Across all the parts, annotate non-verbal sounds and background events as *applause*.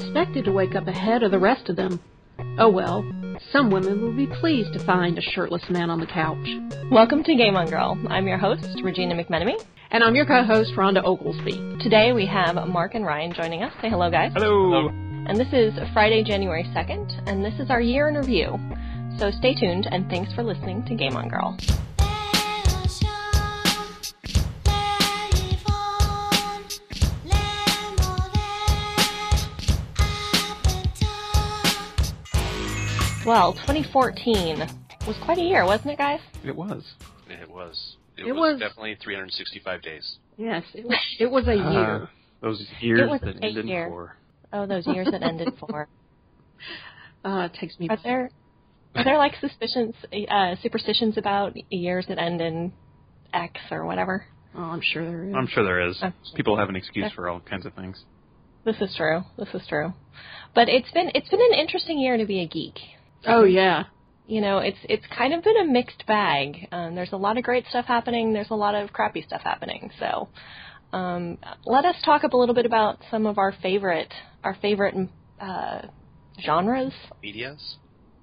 expected to wake up ahead of the rest of them. Oh well, some women will be pleased to find a shirtless man on the couch. Welcome to Game On Girl. I'm your host, Regina McMenemy. And I'm your co-host, Rhonda Oglesby. Today we have Mark and Ryan joining us. Say hello, guys. Hello. And this is Friday, January 2nd, and this is our year in review. So stay tuned, and thanks for listening to Game On Girl. Well, 2014 was quite a year, wasn't it, guys? It was. It was. It, It was, was- definitely 365 days. Yes, it was, it was a year. Uh, those years was that ended year. for. Oh, those years that ended for. *laughs* Uh, it takes me. Are there are there like suspicions, uh, superstitions about years that end in X or whatever? Oh, I'm sure there is. I'm sure there is. Okay. People have an excuse for all kinds of things. This is true. This is true. But it's been it's been an interesting year to be a geek. Oh yeah. You know, it's it's kind of been a mixed bag. Um, there's a lot of great stuff happening. There's a lot of crappy stuff happening. So, um, let us talk up a little bit about some of our favorite our favorite uh, genres, Medias?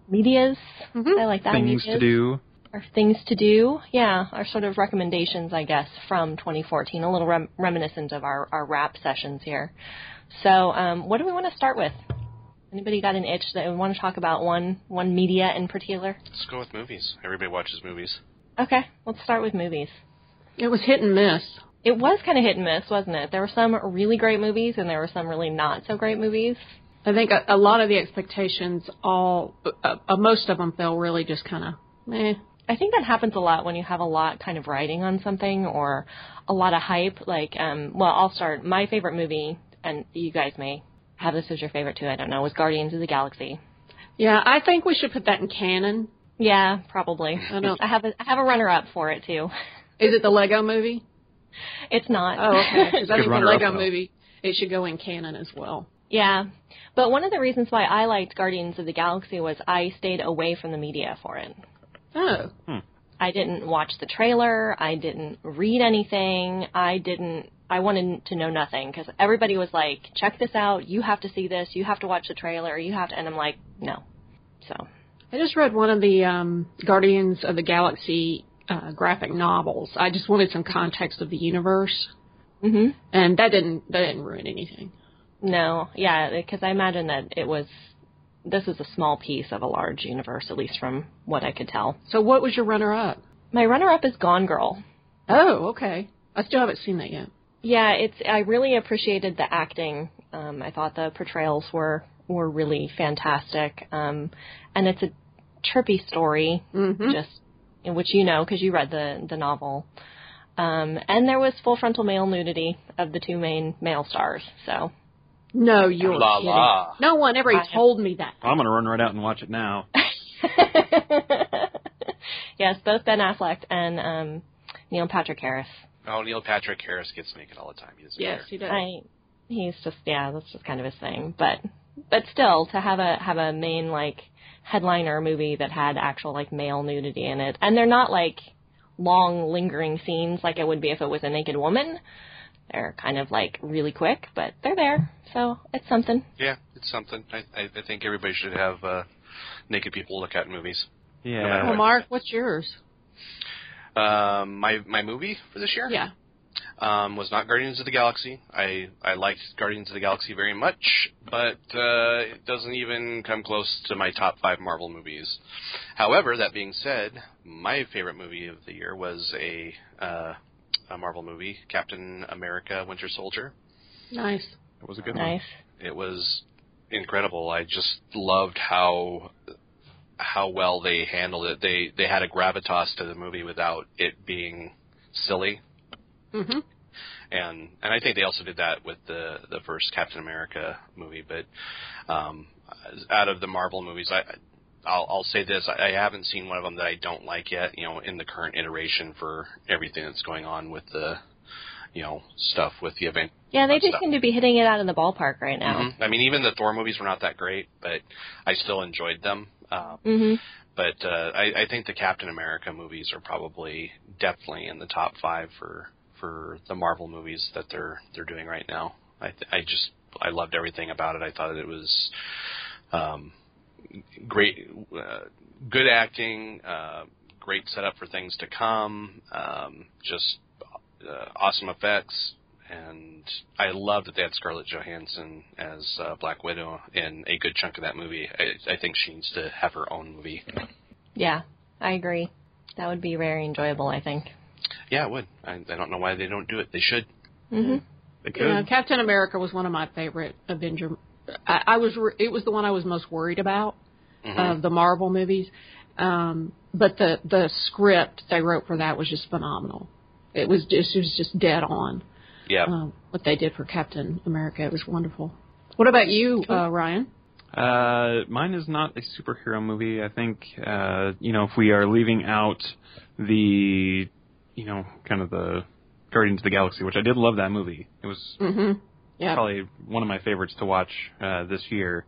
medias. Mhm. I like that. things to do. Our things to do, yeah, our sort of recommendations, I guess, from 2014, a little rem- reminiscent of our, our rap sessions here. So, um, what do we want to start with? Anybody got an itch that we want to talk about one one media in particular? Let's go with movies. Everybody watches movies. Okay, let's start with movies. It was hit and miss. It was kind of hit and miss, wasn't it? There were some really great movies, and there were some really not so great movies. I think a, a lot of the expectations, all uh, uh, most of them, fell really just kind of meh. I think that happens a lot when you have a lot kind of riding on something or a lot of hype. Like, um, well, I'll start. My favorite movie, and you guys may have this as your favorite too. I don't know. Was Guardians of the Galaxy. Yeah, I think we should put that in canon. Yeah, probably. I don't. I have a I have a runner up for it too. Is it the Lego movie? It's not. Oh, okay. *laughs* Because I Good think the runner-up, Lego movie it should go in canon as well. yeah, but one of the reasons why I liked Guardians of the Galaxy was I stayed away from the media for it. Oh, hmm. I didn't watch the trailer. I didn't read anything. I didn't. I wanted to know nothing because everybody was like, "Check this out. You have to see this. You have to watch the trailer. You have to." And I'm like, "No." So I just read one of the um, Guardians of the Galaxy uh, graphic novels. I just wanted some context of the universe, hmm and that didn't that didn't ruin anything. no, yeah, because I imagine that it was. This is a small piece of a large universe, at least from what I could tell. So, what was your runner up? My runner-up is Gone Girl. Oh, okay. I still haven't seen that yet. Yeah, it's. I really appreciated the acting. Um, I thought the portrayals were were really fantastic. Um, and it's a trippy story, Mm-hmm. just in which you know because you read the the novel. Um, and there was full frontal male nudity of the two main male stars. So No, you're La kidding. la. No one ever I have- told me that. I'm gonna run right out and watch it now. *laughs* yes, both Ben Affleck and um, Neil Patrick Harris. Oh, Neil Patrick Harris gets naked all the time. He doesn't Yes, care. he does. I he's just yeah, that's just kind of his thing. But but still to have a have a main like headliner movie that had actual like male nudity in it. And they're not like long lingering scenes like it would be if it was a naked woman. They're kind of like really quick, but they're there. So it's something. Yeah, it's something. I, I, I think everybody should have uh, naked people look at in movies. Yeah. matter Well, Mark, what's yours? Um, my my movie for this year Yeah. um, was not Guardians of the Galaxy. I I liked Guardians of the Galaxy very much, but uh, it doesn't even come close to my top five Marvel movies. However, that being said, my favorite movie of the year was a uh, a Marvel movie, Captain America: Winter Soldier. Nice. It was a good Nice. It was incredible. I just loved how how well they handled it. They they had a gravitas to the movie without it being silly. Mm-hmm. and and I think they also did that with the the first Captain America movie. But um, out of the Marvel movies, I I'll, I'll say this: I, I haven't seen one of them that I don't like yet. You know, in the current iteration for everything that's going on with the you know stuff with the event. Yeah, they Stuff. just seem to be hitting it out of the ballpark right now. Mhm. I mean, even the Thor movies were not that great, but I still enjoyed them. Um, Mm-hmm. but uh, I, I think the Captain America movies are probably definitely in the top five for for the Marvel movies that they're they're doing right now. I th- I just I loved everything about it. I thought it was um, great, uh, good acting, uh, great setup for things to come, um, just uh, awesome effects. And I love that they had Scarlett Johansson as uh, Black Widow in a good chunk of that movie. I, I think she needs to have her own movie. Yeah, I agree. That would be very enjoyable. I think. Yeah, it would. I, I don't know why they don't do it. They should. Mm-hmm. They could. Yeah, Captain America was one of my favorite Avenger. I, I was re- it was the one I was most worried about Mhm. of the Marvel movies. Um, but the the script they wrote for that was just phenomenal. It was just it was just dead on. Yeah. Um, what they did for Captain America, it was wonderful. What about you, uh, Ryan? Uh, mine is not a superhero movie. I think, uh, you know, if we are leaving out the, you know, kind of the Guardians of the Galaxy, which I did love that movie. It was Mm-hmm. Yeah. probably one of my favorites to watch uh, this year.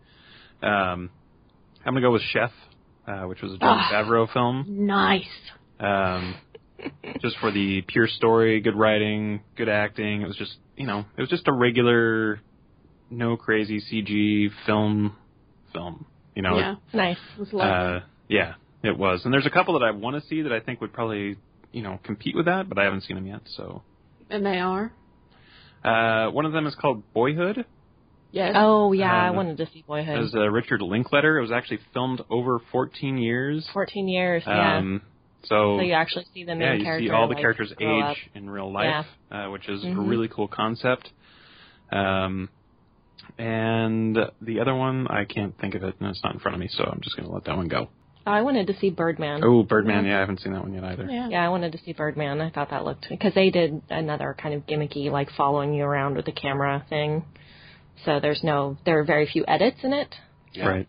Um, I'm gonna go with Chef, uh, which was a John Ah. Favreau film. Nice. Um, *laughs* just for the pure story, good writing, good acting. It was just, you know, it was just a regular, no crazy CG film, film. You know, yeah, Nice. it was lovely. uh, yeah, it was. And there's a couple that I want to see that I think would probably, you know, compete with that, but I haven't seen them yet. So, and they are. uh, one of them is called Boyhood. Yes. Oh yeah, I Uh, wanted to see It Boyhood. was uh, Richard Linklater. It was actually filmed over 14 years. Fourteen years. Yeah. So, so you actually see the main yeah, you character. see all the like, characters age up. in real life, uh, which is a Mhm. really cool concept. Um, and the other one, I can't think of it, and it's not in front of me, so I'm just going to let that one go. Oh, I wanted to see Birdman. Oh, Birdman, yeah, I haven't seen that one yet either. yeah. Yeah, I wanted to see Birdman. I thought that looked because they did another kind of gimmicky, like following you around with the camera thing. So there's no, there are very few edits in it. Yeah. Right.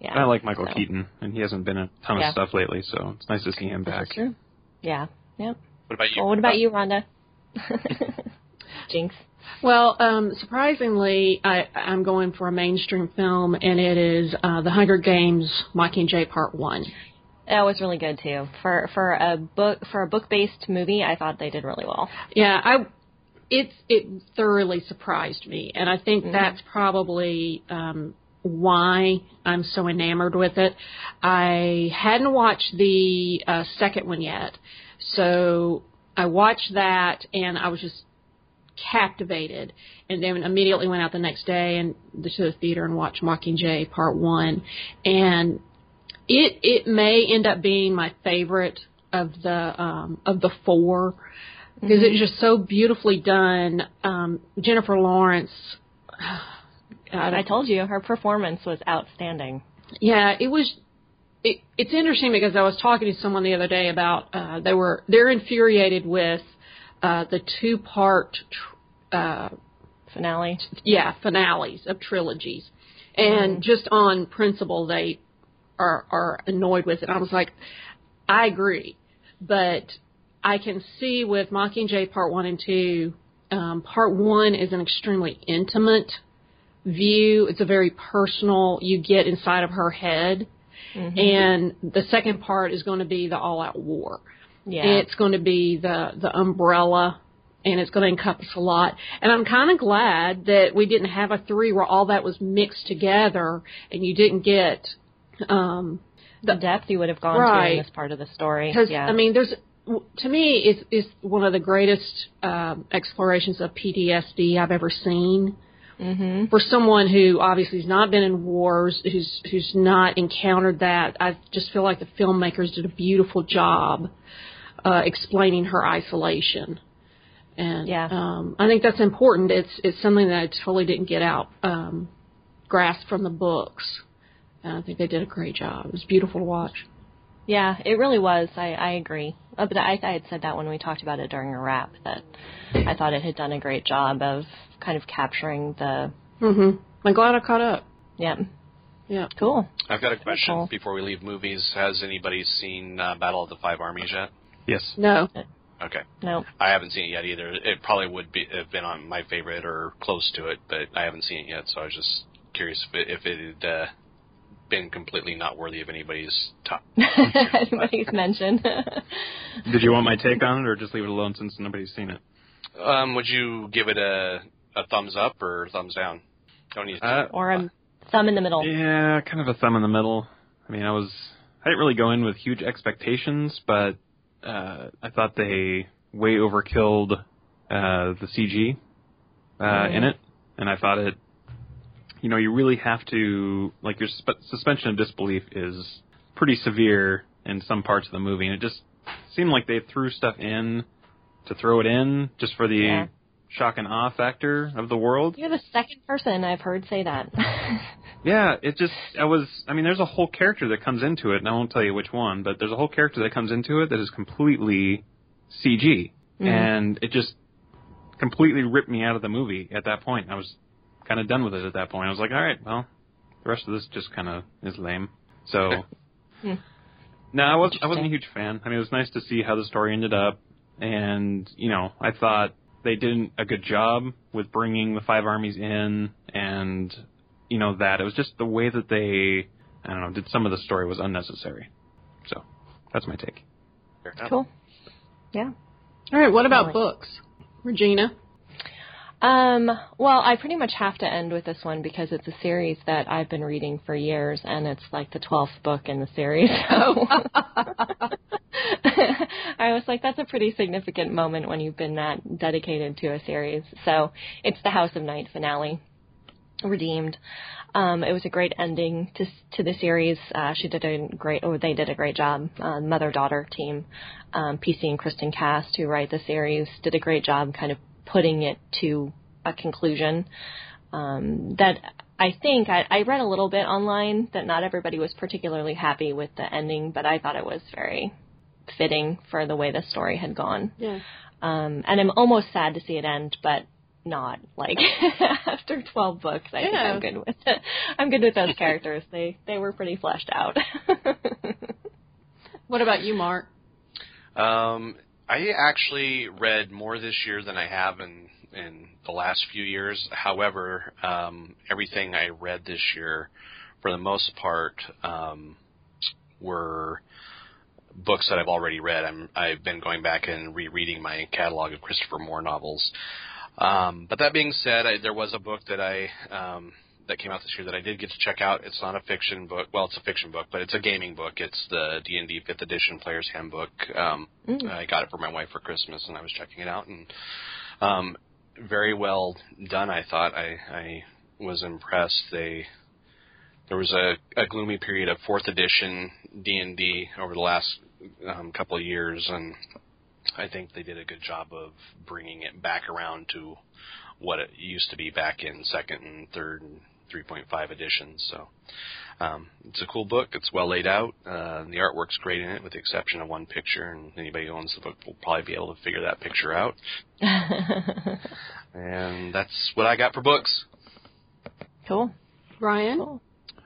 Yeah, I like Michael so. Keaton, and he hasn't been in a ton Yeah. of stuff lately, so it's nice to see him back. is true. Yeah. Yep. What about you? Well, what about you, Rhonda? *laughs* Jinx. Well, um, surprisingly, I, I'm going for a mainstream film, and it is uh, The Hunger Games: Mockingjay Part One. That was really good too. For for a book for a book based movie, I thought they did really well. Yeah, I it's it thoroughly surprised me, and I think Mhm. that's probably um, why I'm so enamored with it. I hadn't watched the uh, second one yet, so I watched that, and I was just captivated, and then immediately went out the next day and to the theater and watched Mockingjay Part One, and it it may end up being my favorite of the um, of the four because it's just so beautifully done. Um, Jennifer Lawrence. God, I told you her performance was outstanding. yeah, it was. It, it's interesting because I was talking to someone the other day about uh, they were they're infuriated with uh, the two part tr- uh, Finale. yeah finales of trilogies, and just on principle they are are annoyed with it. I was like, I agree, but I can see with Mockingjay Part One and Two. Um, part one is an extremely intimate view. It's a very personal. You get inside of her head, Mhm. and the second part is going to be the all-out war. yeah. It's going to be the the umbrella, and it's going to encompass a lot. And I'm kind of glad that we didn't have a three where all that was mixed together, and you didn't get. Um, the depth you would have gone to Right. in this part of the story. because Yeah. I mean, there's to me is is one of the greatest um, explorations of PTSD I've ever seen. Mhm. For someone who obviously has not been in wars, who's who's not encountered that, I just feel like the filmmakers did a beautiful job uh, explaining her isolation. And Yeah. um, I think that's important. It's it's something that I totally didn't get out um, grasp from the books. And I think they did a great job. It was beautiful to watch. Yeah, it really was. I, I agree. Uh, but I, I had said that when we talked about it during a wrap that I thought it had done a great job of kind of capturing the. Mm-hmm. I'm glad I caught up. Yeah, Yeah. cool. I've got a question Cool. before we leave movies. Has anybody seen uh, Battle of the Five Armies yet? Yes. No. Okay, No, I haven't seen it yet either. It probably would be have been on my favorite or close to it, but I haven't seen it yet. So I was just curious if it, if it had uh, been completely not worthy of anybody's top. *laughs* anybody's mentioned. *laughs* Did you want my take on it, or just leave it alone since nobody's seen it? Um, would you give it a a thumbs up or thumbs down? Don't you? Uh, or a thumb in the middle? Yeah, kind of a thumb in the middle. I mean, I was I didn't really go in with huge expectations, but uh, I thought they way overkilled uh, the CG uh, Mhm. in it, and I thought it. You know, you really have to like your sp- suspension of disbelief is pretty severe in some parts of the movie, and it just seemed like they threw stuff in to throw it in just for the Yeah. shock and awe factor of the world. You're the second person I've heard say that. *laughs* Yeah, it just I was I mean there's a whole character that comes into it and I won't tell you which one, but there's a whole character that comes into it that is completely CG Mhm. and it just completely ripped me out of the movie at that point. I was kind of done with it at that point. I was like, all right, well, the rest of this just kind of is lame. So Hmm. *laughs* No, I was I wasn't a huge fan. I mean, it was nice to see how the story ended up and, you know, I thought they did a good job with bringing the five armies in and you know that it was just the way that they I don't know did some of the story was unnecessary. So that's my take. Cool. Yeah. All right, what about books? Regina? Um, well, I pretty much have to end with this one because it's a series that I've been reading for years, and it's like the twelfth book in the series. *laughs* So *laughs* I was like, that's a pretty significant moment when you've been that dedicated to a series. So it's the House of Night finale, redeemed. Um, it was a great ending to to the series. Uh, she did a great, or they did a great job. Uh, Mother daughter team, um, PC and Kristin Cast, who write the series, did a great job, kind of putting it to a conclusion. Um, that I think I, I read a little bit online that not everybody was particularly happy with the ending, but I thought it was very fitting for the way the story had gone. Yeah. Um, and I'm almost sad to see it end, but not like *laughs* after 12 books. I think I'm good with it. I'm good with those characters. They they were pretty fleshed out. *laughs* What about you, Mark? Um, I actually read more this year than I have in in the last few years. However, um, everything I read this year, for the most part, um, were books that I've already read. I'm I've been going back and rereading my catalog of Christopher Moore novels. Um, but that being said, I, there was a book that I um, that came out this year that I did get to check out. It's not a fiction book. Well, it's a fiction book, but it's a gaming book. It's the D and D Fifth Edition Player's Handbook. Um, Mm. I got it for my wife for Christmas, and I was checking it out, and um, very well done. I thought I, I was impressed. They there was a, a gloomy period of fourth edition D and D over the last um, couple of years, and I think they did a good job of bringing it back around to what it used to be back in second and third and 3.5 editions. So um, it's a cool book. It's well laid out. Uh, the artwork's great in it, with the exception of one picture. And anybody who owns the book will probably be able to figure that picture out. *laughs* And that's what I got for books. cool. Ryan? Cool.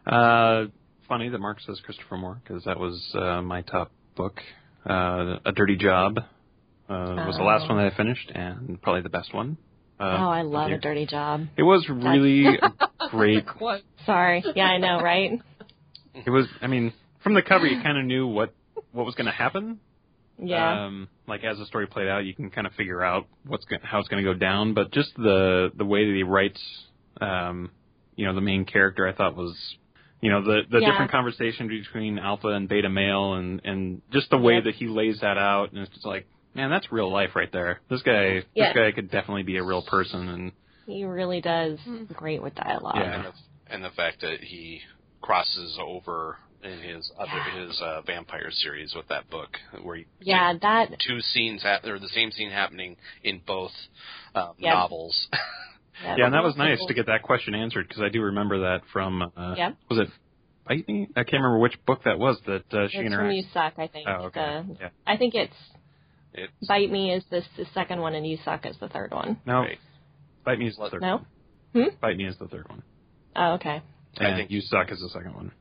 Uh, funny that Mark says Christopher Moore because that was uh, my top book. Uh, a Dirty Job uh, was the last Oh. one that I finished and probably the best one. Uh, oh, I love the a dirty job. It was really a *laughs* great. Quote. Sorry. Yeah, I know, right? It was. I mean, from the cover, you kind of knew what what was going to happen. Yeah. Um, like as the story played out, you can kind of figure out what's go- how it's going to go down. But just the the way that he writes, um, you know, the main character, I thought was, you know, the the Yeah. different conversation between alpha and beta male, and and just the way Yep. that he lays that out, and it's just like, man, that's real life right there. This guy, Yeah. this guy could definitely be a real person, and he really does Mm. great with dialogue. Yeah. And, the, and the fact that he crosses over in his other Yeah. his uh, vampire series with that book, where you Yeah, that two scenes ha- or the same scene happening in both um, Yeah. novels. *laughs* yeah, yeah, and that was also- nice to get that question answered because I do remember that from. Uh, Yep. Was it Bite Me? I can't remember which book that was that uh, she It's from interacted. You Suck, I think. Oh, okay. The- yeah. I think it's It's Bite Me is this the second one and You Suck is the third one. No, Right. Bite Me is the third. No? one. Hmm? Bite Me is the third one. Oh, okay. I think- You Suck is the second one.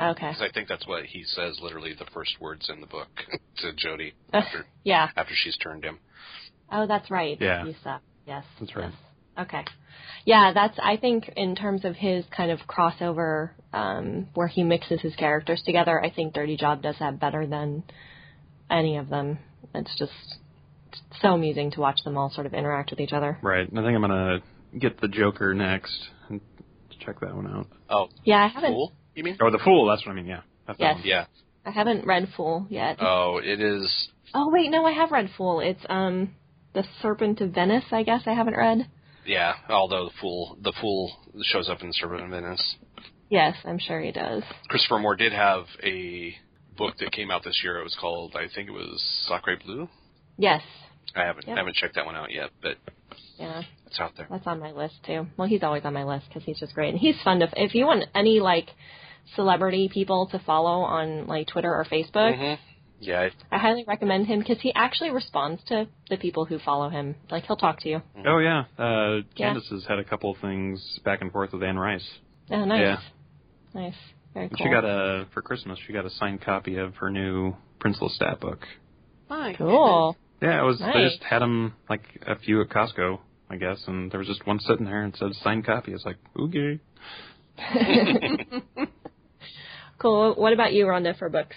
Okay. because I think that's what he says. Literally, the first words in the book *laughs* to Jody *laughs* after yeah. after she's turned him. Oh, that's right. Yeah. You Suck. Yes. That's right. Yes. Okay. Yeah, that's I think in terms of his kind of crossover um where he mixes his characters together, I think Dirty Job does that better than any of them. It's just so amusing to watch them all sort of interact with each other. Right. I think I'm gonna get the Joker next. And check that one out. Oh, Yeah, I haven't. Fool? You mean? Oh, the Fool. That's what I mean. Yeah. That's Yes. Yeah. I haven't read Fool yet. Oh, it is. oh wait, no, I have read Fool. It's um, the Serpent of Venice. I guess I haven't read. Yeah. Although the fool, the fool shows up in Serpent of Venice. Yes, I'm sure he does. Christopher Moore did have a book that came out this year. It was called, I think it was Sacre Bleu. Yes. I haven't Yep. haven't checked that one out yet, but Yeah. it's out there. That's on my list too. Well, he's always on my list because he's just great, and he's fun to. If you want any like celebrity people to follow on like Twitter or Facebook, hmm Yeah. I- I highly recommend him because he actually responds to the people who follow him. Like he'll talk to you. Oh yeah. Uh, Yeah. Has had a couple of things back and forth with Anne Rice. Oh, nice. Yeah. Nice. Very cool. She got a for Christmas. She got a signed copy of her new Prince Lestat book. My cool. Yeah, it was. They just had them like a few at Costco, I guess, and there was just one sitting there and said signed copy. It's like okay. *laughs* cool. What about you, Rhonda, for books?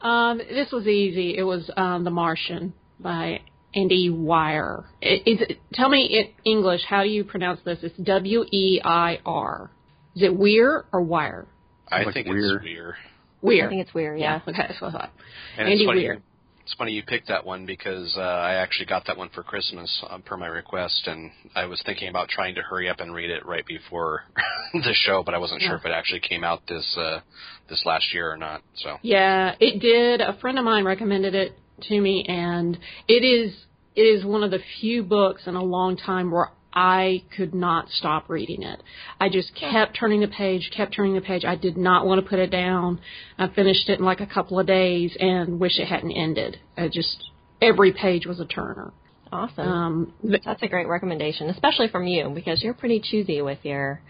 Um, this was easy. It was um, The Martian by Andy Weir. It, is, tell me in English, how do you pronounce this? It's W E I R. Is it Weir or Wire? I like think Weir. it's Weir. Weir. I think it's weird. Yeah. Okay, that's what I thought. And Andy it's funny, Weir. It's funny you picked that one because uh, I actually got that one for Christmas uh, per my request, and I was thinking about trying to hurry up and read it right before *laughs* the show, but I wasn't sure if it actually came out this uh, this last year or not. So Yeah, it did. A friend of mine recommended it to me, and it is it is one of the few books in a long time where I could not stop reading it. I just kept turning the page, kept turning the page. I did not want to put it down. I finished it in like a couple of days and wish it hadn't ended. I just every page was a turner. Awesome. Um, th- That's a great recommendation, especially from you because you're pretty choosy with your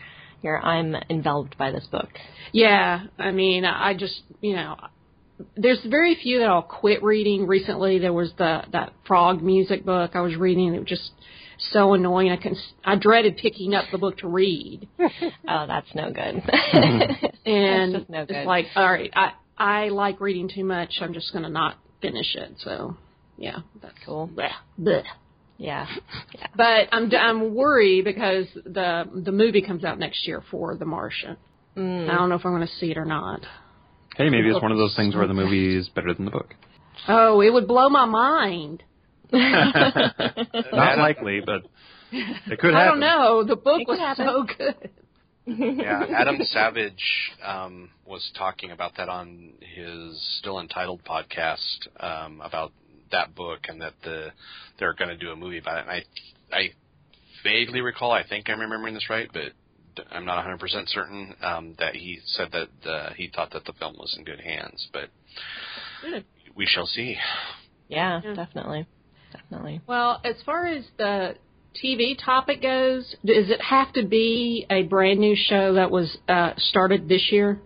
your I'm enveloped by this book. Yeah, I mean, I just, you know, there's very few that I'll quit reading. Recently, there was the that frog music book I was reading. It was just so annoying. I can I dreaded picking up the book to read, *laughs* Oh, that's no good. *laughs* and no good. it's like, all right, I I like reading too much. I'm just gonna not finish it. So, yeah, that's cool. bleh, bleh. Yeah. *laughs* But I'm I'm worried because the the movie comes out next year for The Martian. Mm. I don't know if I'm going to see it or not. Hey, maybe it's one of those things where the movie is better than the book. Oh, it would blow my mind. *laughs* Not likely, but it could happen. I don't know. The book It was happen. so good. yeah, Adam *laughs* Savage um, was talking about that on his Still Untitled podcast um, about that book and that the they're going to do a movie about it. And I I vaguely recall, I think I'm remembering this right, but I'm not 100% certain um, that he said that uh, he thought that the film was in good hands, but Good. we shall see. yeah, Yeah. definitely. Definitely. Well, as far as the TV topic goes, does it have to be a brand new show that was uh, started this year?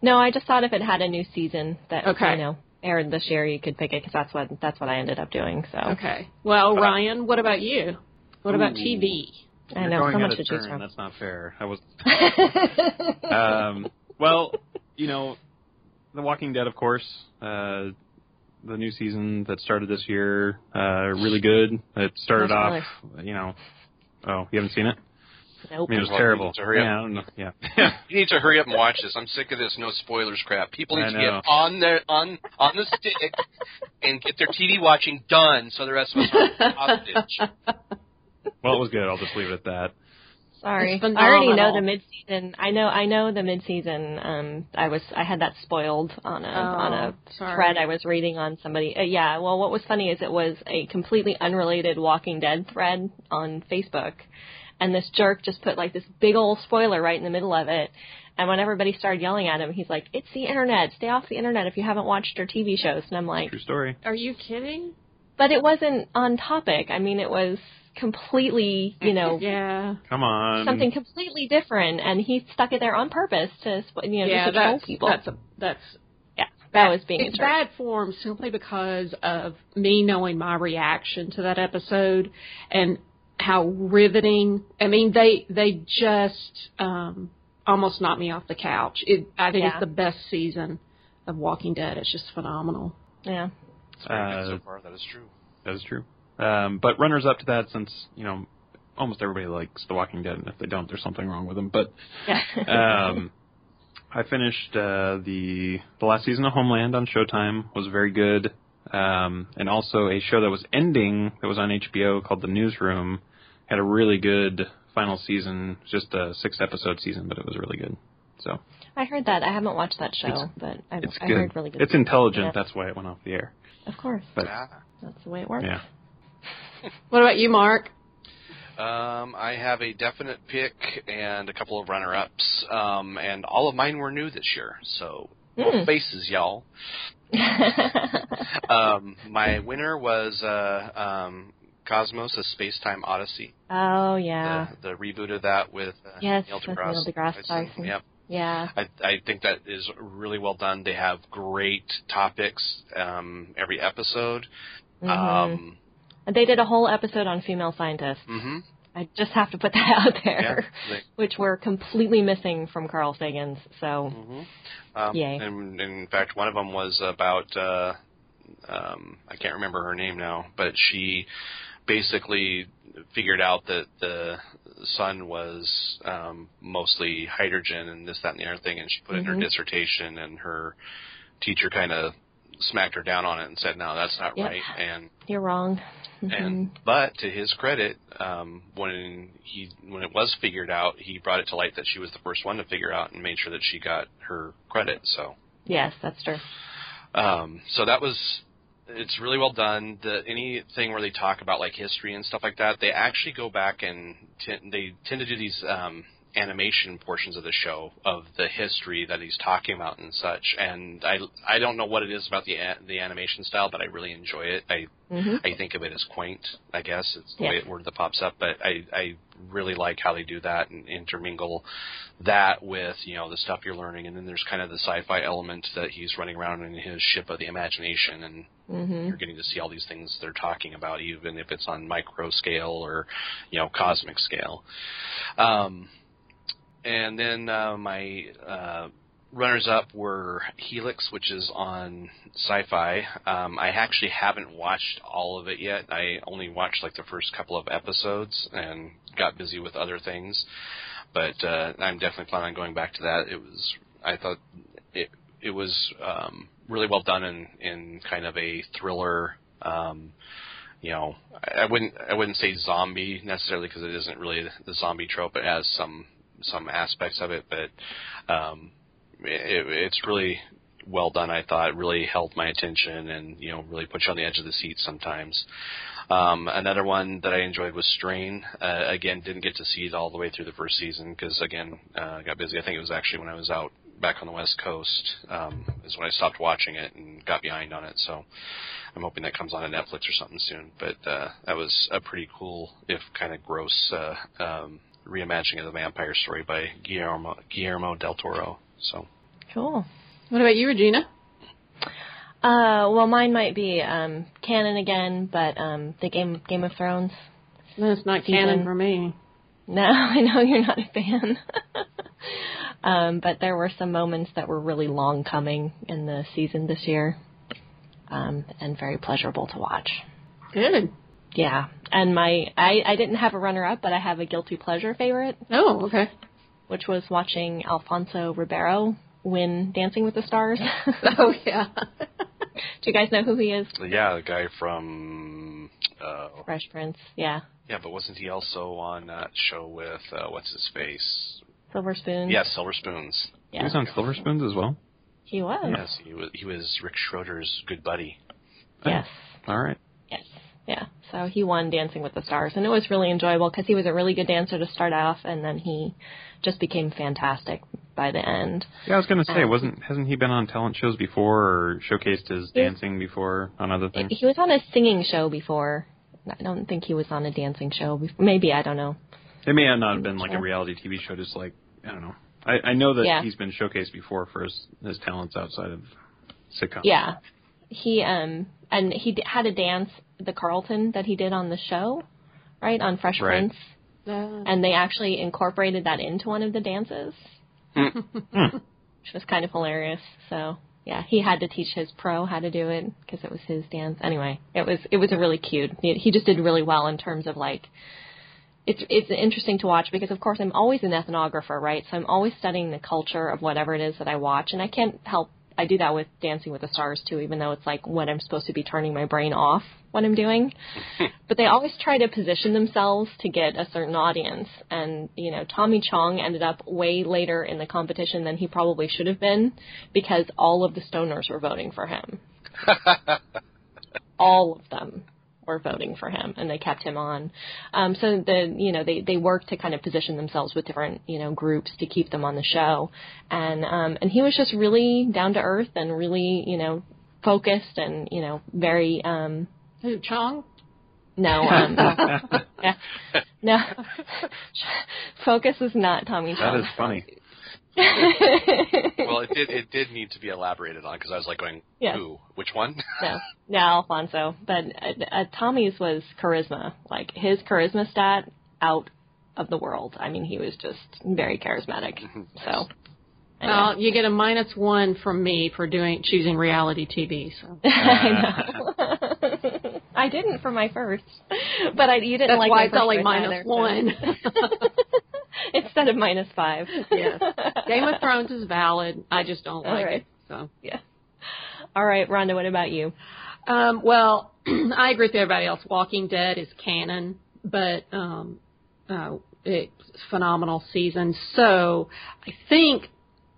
No, I just thought if it had a new season that Okay. you know aired this year, you could pick it because that's what that's what I ended up doing. So Okay. Well, Ryan, what about you? What about Ooh. TV? I You're know going so much of to choose turn. from. That's not fair. I was. *laughs* um, well, you know, The Walking Dead, of course. Uh, the new season that started this year, uh, really good. It started No off, you know. Oh, you haven't seen it? Nope. I mean, it was Well, terrible. so hurry up. Yeah, I don't know. *laughs* Yeah. You need to hurry up and watch this. I'm sick of this no spoilers crap. People need I to know. get on their on on the stick and get their TV watching done, so the rest of us are hostage. *laughs* well, it was good. I'll just leave it at that. Sorry, I already know the mid season. I know I know the mid season. Um, I was I had that spoiled on a on a Oh, sorry. thread I was reading on somebody. Uh, yeah, well, what was funny is it was a completely unrelated Walking Dead thread on Facebook, and this jerk just put like this big old spoiler right in the middle of it. And when everybody started yelling at him, he's like, "It's the internet. Stay off the internet if you haven't watched your TV shows." And I'm like, True story. Are you kidding? "But it wasn't on topic. I mean, it was completely, you know." *laughs* Yeah. Come on. something completely different, and he stuck it there on purpose to, sp- you know, yeah, just to troll people. that's a, that's yeah, that was being a it's bad form simply because of me knowing my reaction to that episode and how riveting. I mean, they they just um, almost knocked me off the couch. It, I think Yeah. it's the best season of Walking Dead. It's just phenomenal. Yeah, It's very good Uh, so far. That is true. That is true. Um, but runners up to that, since you know almost everybody likes The Walking Dead, and if they don't, there's something wrong with them. But Yeah. um, I finished uh, the the last season of Homeland on Showtime. Was very good, um, and also a show that was ending that was on HBO called The Newsroom had a really good final season. Just a six episode season, but it was really good. So I heard that. I haven't watched that show, It's- but I, it's I good. heard really good. It's things. intelligent. Yeah. That's why it went off the air. Of course, But Yeah. that's the way it works. yeah, *laughs* What about you, Mark? Um, I have a definite pick and a couple of runner-ups, um, and all of mine were new this year. So, Mm. faces, y'all. *laughs* Um, my winner was uh, um, Cosmos: A Space-Time Odyssey. oh yeah, The, the reboot of that with uh, Yes, Neil with deGrasse. Neil deGrasse Tyson. Yep. yeah. I, I think that is really well done. They have great topics um, every episode. Mhm. Um, they did a whole episode on female scientists. hmm I just have to put that *laughs* out Yeah. there, They, which were completely missing from Carl Sagan's. So hmm Um, Yay. And, and in fact, one of them was about uh, um, I can't remember her name now, but she basically figured out that the sun was um, mostly hydrogen and this, that, and the other thing, and she put it in her Mhm. dissertation, and her teacher kind of smacked her down on it and said, "No, that's not Yep. right." And you're wrong. and but to his credit, um, when he when it was figured out, he brought it to light that she was the first one to figure out and made sure that she got her credit. So, yes, that's true. um, so that was it's really well done. The anything where they talk about like history and stuff like that, they actually go back and t- they tend to do these um, animation portions of the show of the history that he's talking about and such. And I I don't know what it is about the a- the animation style, but I really enjoy it. I hmm I think of it as quaint. I guess it's the Yeah. way it, word that pops up, but I I really like how they do that and intermingle that with you know the stuff you're learning, and then there's kind of the sci-fi element that he's running around in his ship of the imagination, and hmm you're getting to see all these things they're talking about, even if it's on micro scale or you know cosmic scale. Um, and then uh, my uh, runners up were Helix, which is on Sci-Fi. Um, I actually haven't watched all of it yet. I only watched like the first couple of episodes and got busy with other things. But uh, I'm definitely planning on going back to that. It was I thought it it was um, really well done in in kind of a thriller. Um, you know, I I wouldn't I wouldn't say zombie necessarily because it isn't really the zombie trope. It has some some aspects of it, but um, it, it's really well done. I thought it really held my attention and you know really put you on the edge of the seat sometimes. Um, another one that I enjoyed was Strain. Uh, again, didn't get to see it all the way through the first season because again uh, got busy. I think it was actually when I was out back on the West Coast um, is when I stopped watching it and got behind on it. So I'm hoping that comes on to Netflix or something soon. But uh, that was a pretty cool, if kind of gross, uh, um, reimagining of the vampire story by Guillermo Guillermo del Toro. So Cool. What about you, Regina? Uh, well, mine might be um, canon again, but um, the Game Game of Thrones. No, it's not Season. canon for me. No, *laughs* I know you're not a fan. *laughs* um, but there were some moments that were really long coming in the season this year, um, and very pleasurable to watch. Good. Yeah, and my I, I didn't have a runner up, but I have a guilty pleasure favorite, Oh, okay. which was watching Alfonso Ribeiro win Dancing with the Stars. *laughs* Oh, yeah. *laughs* Do you guys know who he is? yeah, the guy from uh, Fresh Prince. Yeah, yeah, but wasn't he also on that show with uh, what's his face? Silver Spoon. Yes, Silver Spoons. yeah. He was on Silver Spoons as well. He was. Yes, he was. He was Rick Schroder's good buddy. Yes. All right. Yeah. So he won Dancing with the Stars, and it was really enjoyable because he was a really good dancer to start off, and then he just became fantastic by the end. Yeah, I was gonna say, Um, wasn't hasn't he been on talent shows before or showcased his dancing before on other things? He was on a singing show before. I don't think he was on a dancing show. Before. Maybe I don't know. It may have not have been like a reality TV show, just like I don't know. I, I know that Yeah. he's been showcased before for his, his talents outside of sitcoms. Yeah. He um and he d- had a dance the Carlton that he did on the show, right on Fresh Right. Prince, oh. and they actually incorporated that into one of the dances. Hmm. *laughs* Hmm. which was kind of hilarious. So yeah, he had to teach his pro how to do it because it was his dance. Anyway, it was it was a really cute. He, he just did really well in terms of like it's it's interesting to watch because of course I'm always an ethnographer, right? So I'm always studying the culture of whatever it is that I watch, and I can't help. I do that with Dancing with the Stars too, even though it's like when I'm supposed to be turning my brain off when I'm doing. *laughs* but they always try to position themselves to get a certain audience, and you know Tommy Chong ended up way later in the competition than he probably should have been because all of the stoners were voting for him. *laughs* all of them were voting for him, and they kept him on. Um, so the you know they they worked to kind of position themselves with different you know groups to keep them on the show, and um, and he was just really down to earth and really you know focused and you know very um, Who, Chong? no um, *laughs* yeah, no *laughs* focus is not Tommy That Chong. is funny. *laughs* well, it did. It did need to be elaborated on because I was like going, Yes. "Who? Which one?" *laughs* no, no, Alfonso. But uh, uh, Tommy's was charisma. Like his charisma stat out of the world. I mean, he was just very charismatic. So. anyway. Well, you get a minus one from me for doing choosing reality TV. So *laughs* I know. I didn't for my first, but I you didn't that's like why my it's first only minus either, so- one. *laughs* instead of minus five. yes, Game of Thrones is valid. I just don't like right. it. So. Yeah. All right, Rhonda. What about you? Um, well, *clears throat* I agree with everybody else. Walking Dead is canon, but um, uh, it's a phenomenal season. So I think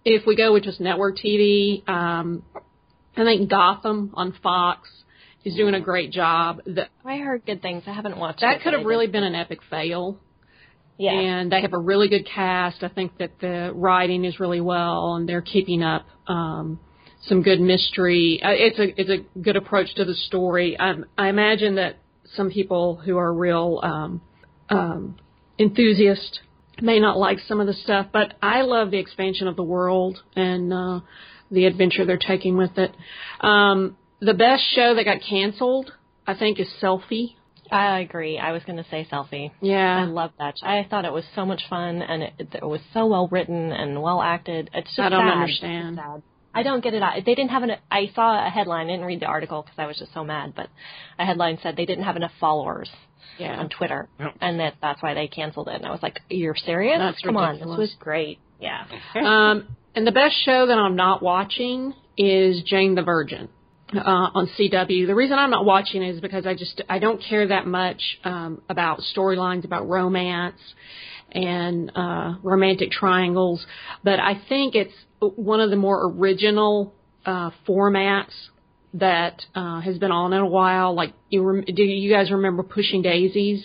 if we go with just network TV, um, I think Gotham on Fox is doing a great job. That I heard good things. I haven't watched. It. That it, could have really been an epic fail. Yeah. And they have a really good cast. I think that the writing is really well, and they're keeping up um, some good mystery. Uh, it's a it's a good approach to the story. I, I imagine that some people who are real um, um, enthusiasts may not like some of the stuff, but I love the expansion of the world and uh, the adventure they're taking with it. Um, the best show that got canceled, I think, is Selfie. I agree. I was going to say selfie. Yeah, I love that. show. I thought it was so much fun, and it, it was so well written and well acted. It's just I don't sad. understand. It's sad. I don't get it. I- They didn't have an. I saw a headline. I didn't read the article because I was just so mad. But a headline said they didn't have enough followers Yeah. on Twitter, Yep. and that that's why they canceled it. And I was like, "You're serious? That's Come on, ridiculous. this was great." Yeah. Um, and the best show that I'm not watching is Jane the Virgin uh, on CW. The reason I'm not watching it is because I just I don't care that much um, about storylines about romance and uh, romantic triangles, but I think it's one of the more original uh, formats that uh, has been on in a while. Like, you rem- do you guys remember Pushing Daisies?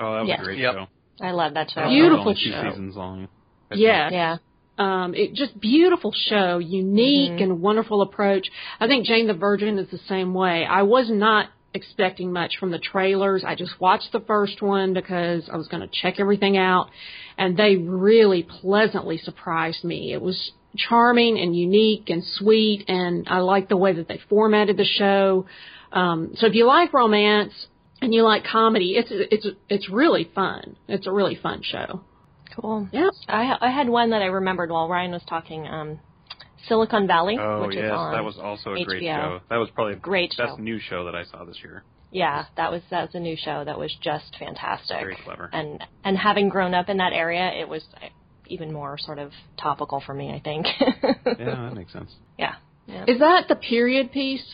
Oh, that was Yes. a great Yep. show. I love that show. That was Beautiful only two show. seasons long. Yes. Yeah. Um, it just beautiful show, unique and wonderful approach. I think Jane the Virgin is the same way. I was not expecting much from the trailers. I just watched the first one because I was going to check everything out, and they really pleasantly surprised me. It was charming and unique and sweet, and I like the way that they formatted the show. Um, so if you like romance and you like comedy, it's it's it's really fun. It's a really fun show. Cool. Yeah. I I had one that I remembered while Ryan was talking. Um, Silicon Valley, Oh which yes, is on. that was also a great HBO. show. That was probably the Great best show. new show that I saw this year. Yeah, that was that was a new show that was just fantastic. Very clever. And and having grown up in that area, it was even more sort of topical for me. I think. *laughs* Yeah, that makes sense. yeah. Yeah. Is that the period piece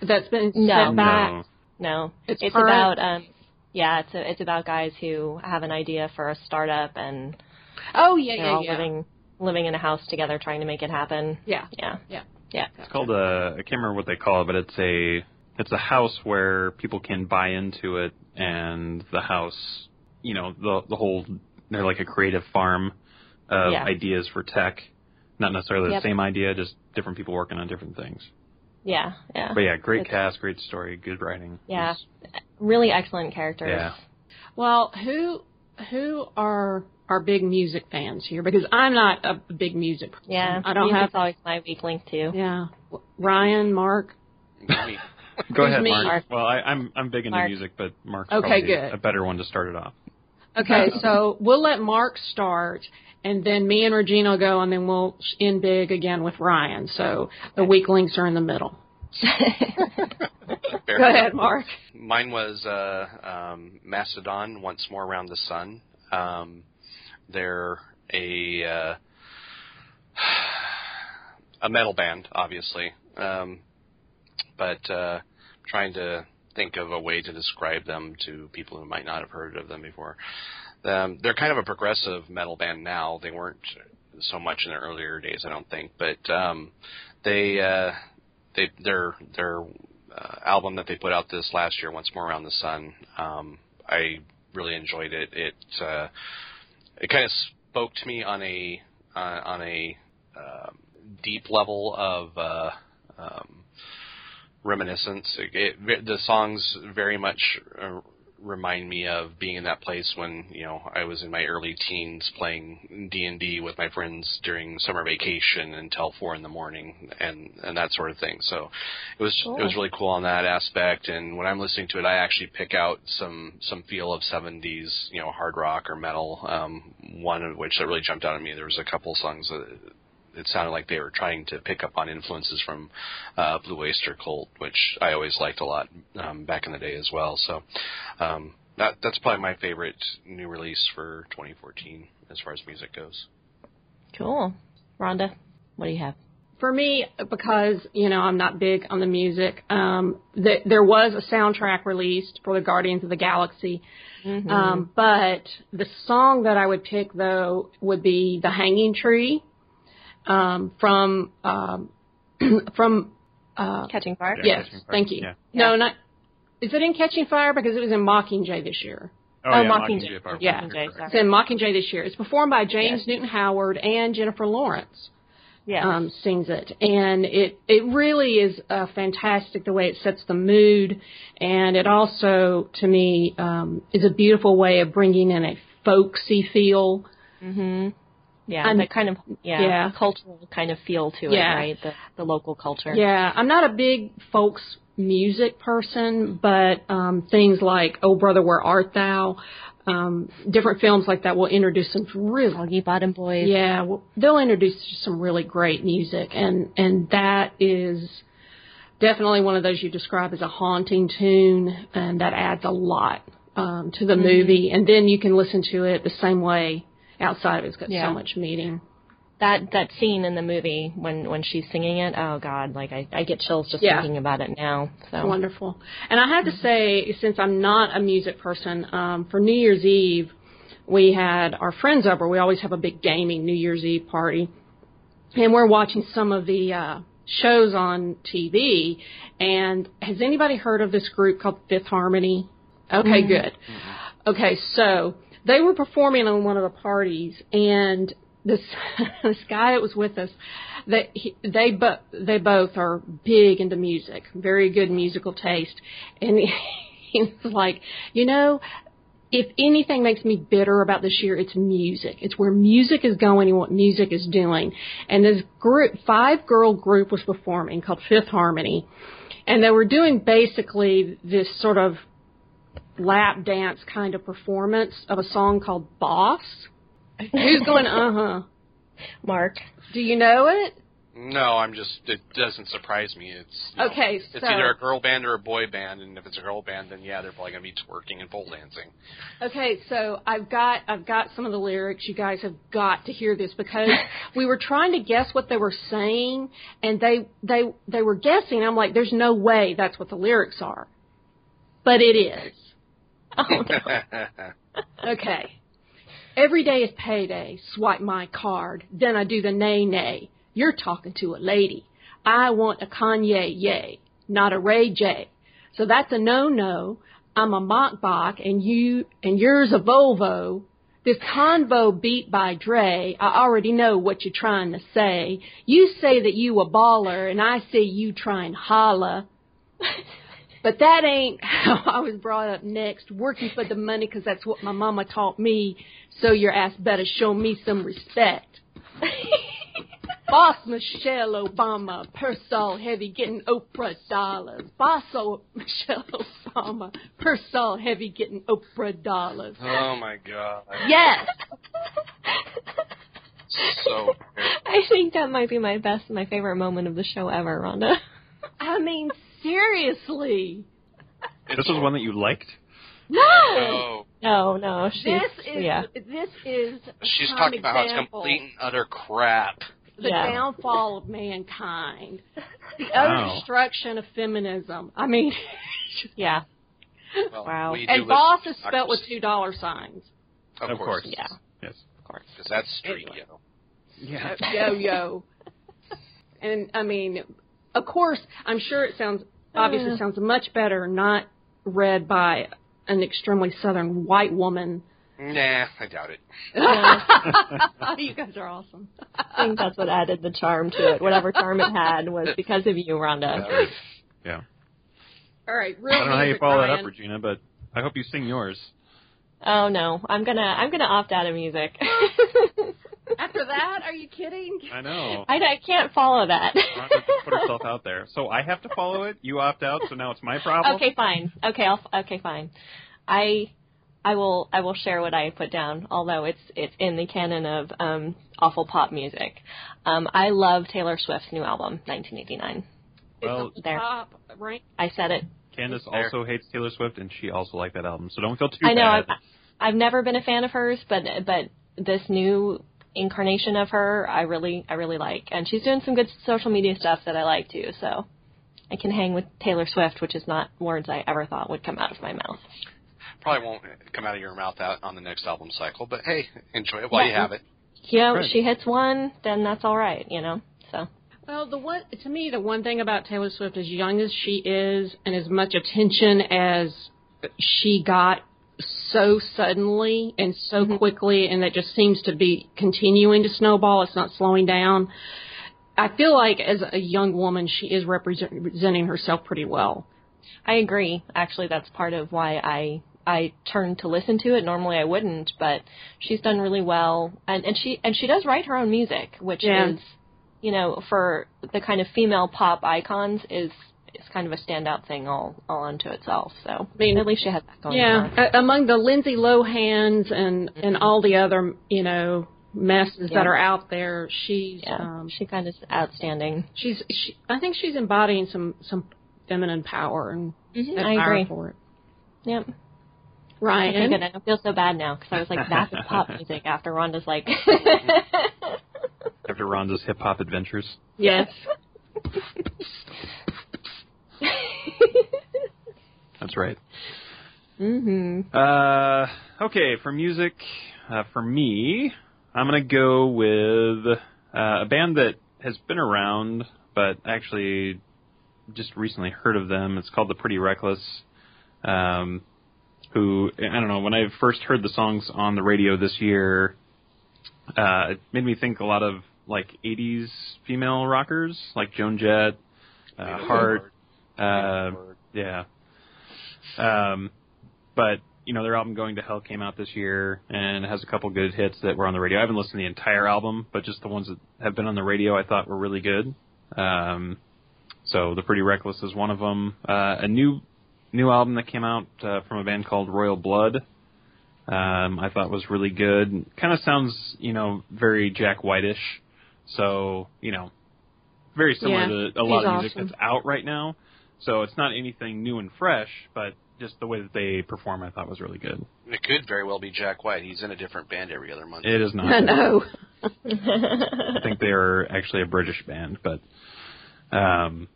that's been No. set back? No. No, It's it's about um, yeah, it's a, it's about guys who have an idea for a startup and Oh yeah, they're yeah, all yeah. living living in a house together trying to make it happen. Yeah. Yeah. Yeah. Yeah. It's called a. I can't remember what they call it, but it's a. It's a house where people can buy into it, and the house, you know, the the whole. They're like a creative farm of Yeah. ideas for tech. Not necessarily Yep. the same idea, just different people working on different things. Yeah. Yeah. But yeah, great It's- cast, great story, good writing. Yeah. It's- Really excellent characters. Yeah. Well, who who are our big music fans here? Because I'm not a big music. person. Yeah. I don't music's have. always my weak link too. Yeah, Ryan, Mark. *laughs* Go ahead, me? Mark. Mark. Well, I, I'm I'm big into Mark. music, but Mark's Okay, probably good. a better one to start it off. Okay, *laughs* so we'll let Mark start, and then me and Regina will go, and then we'll end big again with Ryan. So the weak links are in the middle. *laughs* Go ahead, Mark. Mine was uh, um, Mastodon, Once More Around the Sun. Um, they're a uh, *sighs* a metal band, obviously, um, but uh, trying to think of a way to describe them to people who might not have heard of them before. Um, they're kind of a progressive metal band now. They weren't so much in their earlier days, I don't think, but um, they uh, they their their uh, album that they put out this last year, Once More Around the Sun. Um, I really enjoyed it. It uh, it kind of spoke to me on a uh, on a uh, deep level of uh, um, reminiscence. It, it, the songs very much uh, remind me of being in that place when you know I was in my early teens playing D and D with my friends during summer vacation until four in the morning and and that sort of thing. So it was Cool. it was really cool on that aspect. And when I'm listening to it, I actually pick out some some feel of 70s you know hard rock or metal. Um, one of which that really jumped out at me. There was a couple songs that it sounded like they were trying to pick up on influences from uh, Blue Oyster Cult, which I always liked a lot um, back in the day as well. So um, that that's probably my favorite new release for 2014 as far as music goes. Cool. Rhonda, what do you have? For me, because you know I'm not big on the music, um, th- there was a soundtrack released for the Guardians of the Galaxy, Mm-hmm. um, but the song that I would pick though would be "The Hanging Tree" um, from um, *clears throat* from uh, Catching Fire. Yeah, yes, Catching Fire. thank you. Yeah. No, not is it in Catching Fire because it was in Mockingjay this year. Oh, yeah, Mockingjay. Fire. Yeah. Mockingjay, Correct. It's in Mockingjay this year. It's performed by James Yes. Newton Howard and Jennifer Lawrence. Yeah. um, sings it, and it it really is uh, fantastic the way it sets the mood, and it also to me um, is a beautiful way of bringing in a folksy feel. mhm. Yeah, And- that kind of yeah, yeah. cultural kind of feel to Yeah. it, right? The the local culture. Yeah, I'm not a big folks music person, but um, things like "Oh Brother, Where Art Thou," um, different films like that will introduce some really Soggy Bottom Boys. Yeah, well, they'll introduce some really great music, and and that is definitely one of those you describe as a haunting tune, and that adds a lot um, to the Mm-hmm. movie. And then you can listen to it the same way outside of it. It's got Yeah. so much meaning. That that scene in the movie when when she's singing it, oh god, like I I get chills just Yeah. thinking about it now. So Wonderful. And I have to say, since I'm not a music person, um, for New Year's Eve, we had our friends over. We always have a big gaming New Year's Eve party. And we're watching some of the uh, shows on TV. And has anybody heard of this group called Fifth Harmony? Okay, good. Okay, so they were performing on one of the parties, and this *laughs* this guy that was with us, they he, they bo- they both are big into music, very good musical taste, and he, *laughs* he was like, you know. If anything makes me bitter about this year, it's music. It's where music is going and what music is doing. And this group, five girl group was performing called Fifth Harmony. And they were doing basically this sort of lap dance kind of performance of a song called Boss. Who's going, *laughs* uh huh? Mark. Do you know it? No, I'm just. It doesn't surprise me. It's you know, Okay, It's so- either a girl band or a boy band, and if it's a girl band, then yeah, they're probably gonna be twerking and pole dancing. Okay, so I've got I've got some of the lyrics. You guys have got to hear this because *laughs* we were trying to guess what they were saying, and they they they were guessing. I'm like, there's no way that's what the lyrics are, but it is. *laughs* Oh no. *laughs* Okay. Every day is payday. Swipe my card. Then I do the nay nay. You're talking to a lady. I want a Kanye yay, not a Ray J. So that's a no no. I'm a Maybach and you and yours a Volvo. This convo beat by Dre. I already know what you're trying to say. You say that you a baller and I see you trying holla. *laughs* But that ain't *laughs* I was brought up next, working for the money 'cause that's what my mama taught me. So your ass better show me some respect. *laughs* Boss Michelle Obama, purse all heavy, getting Oprah dollars. Boss o- *laughs* Michelle Obama, purse all heavy, getting Oprah dollars. oh my god. Yes. So. I think that might be my best, my favorite moment of the show ever, Rhonda. I mean, seriously. This was one that you liked? No. Oh, No, no, she's This is yeah. this is She's talking about how it's example. complete and utter crap. the Yeah. downfall of mankind, the Wow. utter destruction of feminism. I mean, *laughs* Yeah. Well, Wow. and boss is spelled with two dollar signs. Of, Of course. course. Yeah. Yes. Of course. Because that's street, Anyway. you. Yeah. yo yo. And I mean, of course, I'm sure it sounds obviously Uh. sounds much better not read by an extremely southern white woman. Nah, I doubt it. *laughs* you guys are awesome. I think that's what added the charm to it. Whatever charm it had was because of you, Rhonda. Yeah. All right, real I don't know how you music, follow that up, Regina, but I hope you sing yours. Oh no, I'm gonna I'm gonna opt out of music. *laughs* After that, are you kidding? I know. I, I can't follow that. Put herself out there. So I have to follow it. You opt out, so now it's my problem. okay, fine. Okay, I'll okay, fine. I I will I will share what I put down, although it's it's in the canon of um awful pop music. Um I love Taylor Swift's new album, 1989. Well, there. top rank. I said it. Candace also hates Taylor Swift, and she also liked that album. So don't feel too I know bad. I've, I've never been a fan of hers, but but this new incarnation of her, I really I really like, and she's doing some good social media stuff that I like too. So I can hang with Taylor Swift, which is not words I ever thought would come out of my mouth. Probably won't come out of your mouth out on the next album cycle, but hey, enjoy it while you have it. You know, Right. she hits one, then that's all right. You know, so Well, the one to me, the one thing about Taylor Swift, as young as she is, and as much attention as she got so suddenly and so Mhm. quickly, and that just seems to be continuing to snowball. It's not slowing down. I feel like as a young woman, she is representing herself pretty well. I agree. Actually, that's part of why I I turned to listen to it. Normally, I wouldn't, but she's done really well, and and she and she does write her own music, which Yeah. is, you know, for the kind of female pop icons is is kind of a standout thing all all unto itself. So I mean, at least she has that going. Yeah, for her. a- among the Lindsay Lohans and and all the other you know messes Yeah. that are out there, she's yeah, um, she kind of is outstanding. she's she, I think she's embodying some some feminine power and Mhm, I admire agree. for it. Yep. Okay, Ryan, good. I don't feel so bad now because I was like, that's *laughs* pop music after Rhonda's like. After Rhonda's hip hop adventures. *laughs* yes, *laughs* That's right. mhm. Uh, okay, for music, uh, for me, I'm gonna go with uh, a band that has been around, but actually just recently heard of them. It's called The Pretty Reckless. Um, who I don't know. When I first heard the songs on the radio this year, uh, it made me think a lot of like '80s female rockers, like Joan Jett, uh, Heart. Uh, yeah. Um, but you know, their album "Going to Hell" came out this year and it has a couple good hits that were on the radio. I haven't listened to the entire album, but just the ones that have been on the radio, I thought were really good. Um, so "The Pretty Reckless" is one of them. Uh, a new new album that came out uh, from a band called Royal Blood. Um, I thought was really good. Kind of sounds, you know, very Jack Whitish. So, you know, very similar Yeah, to a lot of music awesome. that's out right now. So it's not anything new and fresh, but just the way that they perform, I thought was really good. It could very well be Jack White. He's in a different band every other month. It is not. *laughs* I know. I think they are actually a British band, but um,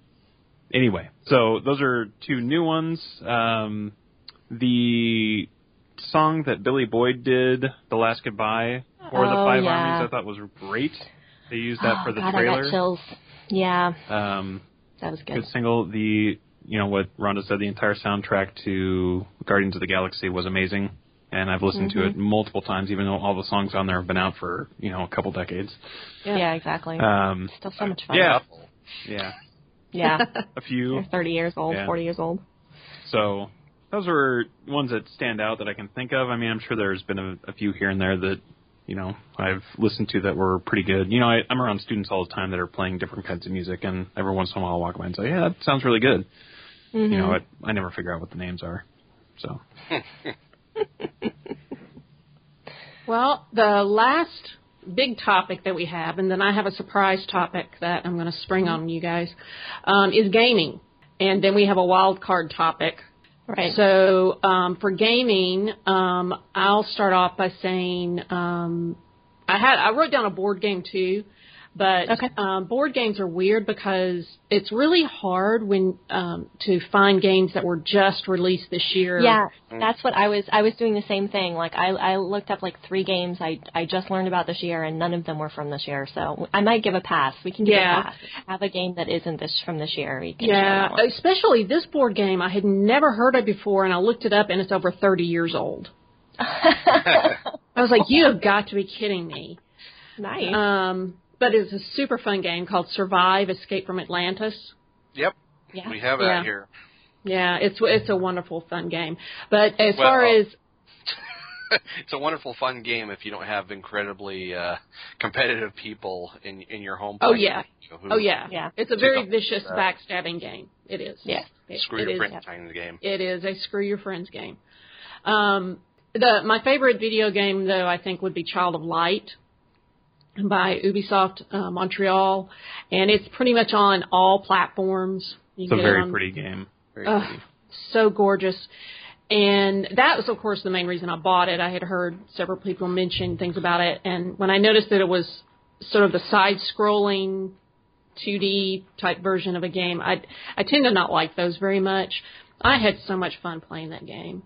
anyway. So those are two new ones. Um, the song that Billy Boyd did, "The Last Goodbye" for the Five yeah. Armies, I thought was great. They used that oh, for the God, I trailer. got chills. Yeah, Um, that was good. good single. The you know what Rhonda said. The entire soundtrack to Guardians of the Galaxy was amazing, and I've listened to it multiple times, even though all the songs on there have been out for you know a couple decades. Yeah, exactly. Um, Still so much fun. yeah, yeah, Yeah. *laughs* a few. You're 30 years old, Yeah. 40 years old. So those are ones that stand out that I can think of. I mean, I'm sure there's been a, a few here and there that you know I've listened to that were pretty good. You know, I, I'm around students all the time that are playing different kinds of music, and every once in a while I'll walk by and say, "Yeah, that sounds really good." Mm-hmm. You know, I, I never figure out what the names are. So *laughs* Well, the last big topic that we have, and then I have a surprise topic that I'm going to spring on you guys, um, is gaming. And then we have a wild card topic. Right. So um, for gaming, um, I'll start off by saying um, I had I wrote down a board game too, but Okay. um, board games are weird because it's really hard when um, to find games that were just released this year. Yeah, that's what I was. I was doing the same thing. Like I, I looked up like three games I, I just learned about this year, and none of them were from this year. So I might give a pass. We can give Yeah. a pass. Have a game that isn't this from this year. We can Yeah, especially this board game I had never heard of before, and I looked it up, and it's over 30 years old. *laughs* I was like, you have got to be kidding me. nice. Um, but it's a super fun game called Survive: Escape from Atlantis. Yep, yeah. we have Yeah. that here. Yeah, it's it's a wonderful fun game. But as Well, far as *laughs* it's a wonderful, fun game if you don't have incredibly uh, competitive people in in your home. Oh, yeah. who oh yeah, Yeah. it's a very vicious that. backstabbing game. It is. Yeah. It- Screw it your is- friend kind of game. It is a screw your friends game. Um, the my favorite video game though I think would be Child of Light by Ubisoft uh, Montreal, and it's pretty much on all platforms. You It's a can it very on- pretty game. Very Ugh. pretty. so gorgeous. And that was, of course, the main reason I bought it. I had heard several people mention things about it, and when I noticed that it was sort of the side-scrolling 2D type version of a game, I I tend to not like those very much. I had so much fun playing that game.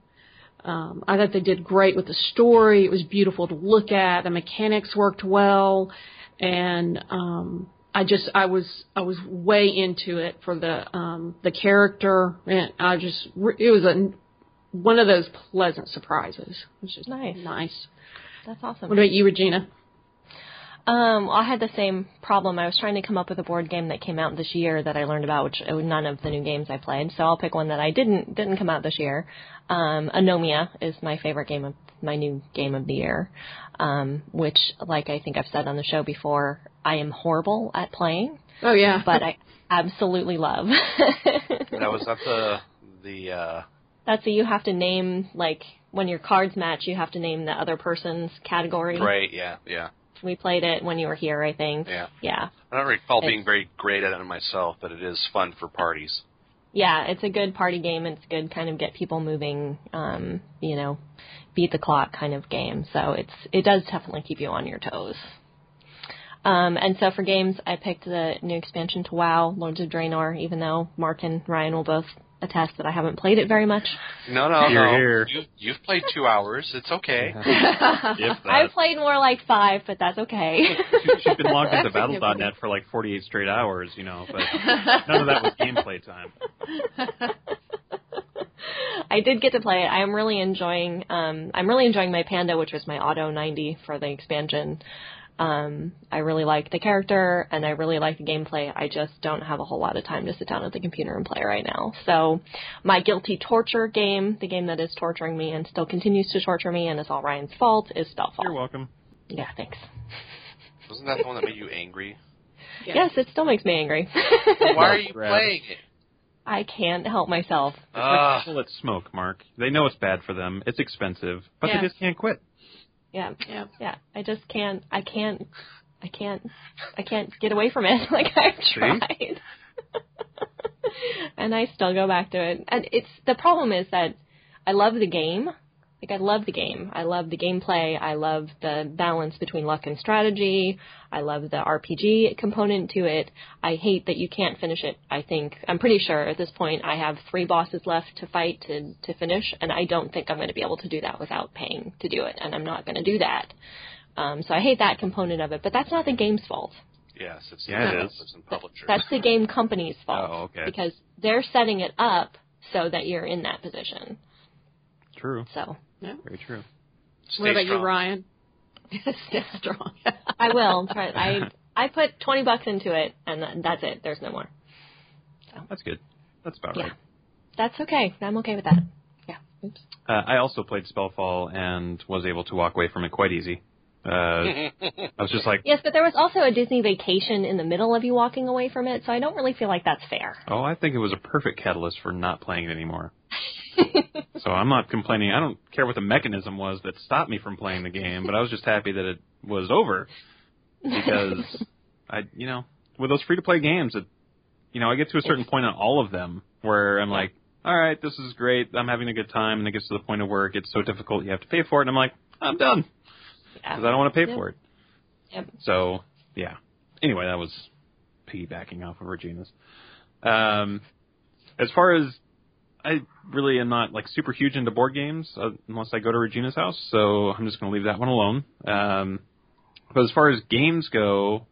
Um, I thought they did great with the story. It was beautiful to look at. The mechanics worked well, and um, I just I was I was way into it for the um, the character, and I just it was a one of those pleasant surprises. Was just Nice. nice. That's awesome. What about you, Regina? Um, well, I had the same problem. I was trying to come up with a board game that came out this year that I learned about, which none of the new games I played. So I'll pick one that I didn't didn't come out this year. Um, Anomia is my favorite game of my new game of the year, um, which, like I think I've said on the show before, I am horrible at playing, Oh yeah, *laughs* but I absolutely love. That was that the the uh, That's a you have to name like when your cards match, you have to name the other person's category. right. Yeah, yeah, We played it when you were here, I think. yeah. Yeah. I don't recall being very great at it myself, but it is fun for parties. Yeah, it's a good party game. It's good kind of get people moving, um, you know, beat the clock kind of game. So it's it does definitely keep you on your toes. Um, and so for games, I picked the new expansion to WoW, Lords of Draenor. Even though Mark and Ryan will both attest that I haven't played it very much. No, no, You're no. here. You, you've played two hours. It's okay. *laughs* I've played more like five, but that's okay. She- She's been logged into *laughs* Battle.net for like 48 straight hours, you know, but none of that was gameplay time. *laughs* *laughs* I did get to play it. I am really enjoying. Um, I'm really enjoying my panda, which was my auto 90 for the expansion. Um, I really like the character and I really like the gameplay. I just don't have a whole lot of time to sit down at the computer and play right now. So, my guilty torture game, the game that is torturing me and still continues to torture me, and it's all Ryan's fault, is Spellfall. You're welcome. Yeah, thanks. Wasn't that the one that made you angry? Yeah. *laughs* Yes, it still makes me angry. Why are you playing it? I can't help myself. It's like Ah. people that smoke, Mark. They know it's bad for them. It's expensive, but Yeah. they just can't quit. Yeah. yeah. yeah, I just can't. I can't. I can't. I can't get away from it. *laughs* Like I've tried, *laughs* and I still go back to it. And it's the problem is that I love the game. Like I love the game. I love the gameplay. I love the balance between luck and strategy. I love the RPG component to it. I hate that you can't finish it. I think I'm pretty sure at this point I have three bosses left to fight to to finish, and I don't think I'm going to be able to do that without paying to do it, and I'm not going to do that. Um, so I hate that component of it, but that's not the game's fault. Yes, it's Yeah, it the is. developers and publishers. That's the game company's fault. Oh, okay. Because they're setting it up so that you're in that position. True. So Very true. Stay what about strong. you, Ryan? *laughs* Stay strong. *laughs* I will. Try, I I put twenty bucks into it, and that's it. There's no more. So. That's good. That's about Yeah. right. That's okay. I'm okay with that. Yeah. Oops. Uh, I also played Spellfall and was able to walk away from it quite easy. Uh, *laughs* I was just like, Yes, but there was also a Disney vacation in the middle of you walking away from it, so I don't really feel like that's fair. oh, I think it was a perfect catalyst for not playing it anymore. *laughs* so I'm not complaining. I don't care what the mechanism was that stopped me from playing the game, but I was just happy that it was over because *laughs* I, you know, with those free to play games, it, you know, I get to a certain point on all of them where I'm like, all right, this is great. I'm having a good time, and it gets to the point of where it gets so difficult you have to pay for it. And I'm like, I'm done Yeah. because I don't want to pay Yep. for it. Yep. So yeah. Anyway, that was piggybacking off of Regina's. Um, as far as I really am not like super huge into board games uh, unless I go to Regina's house, so I'm just going to leave that one alone. Um, but as far as games go,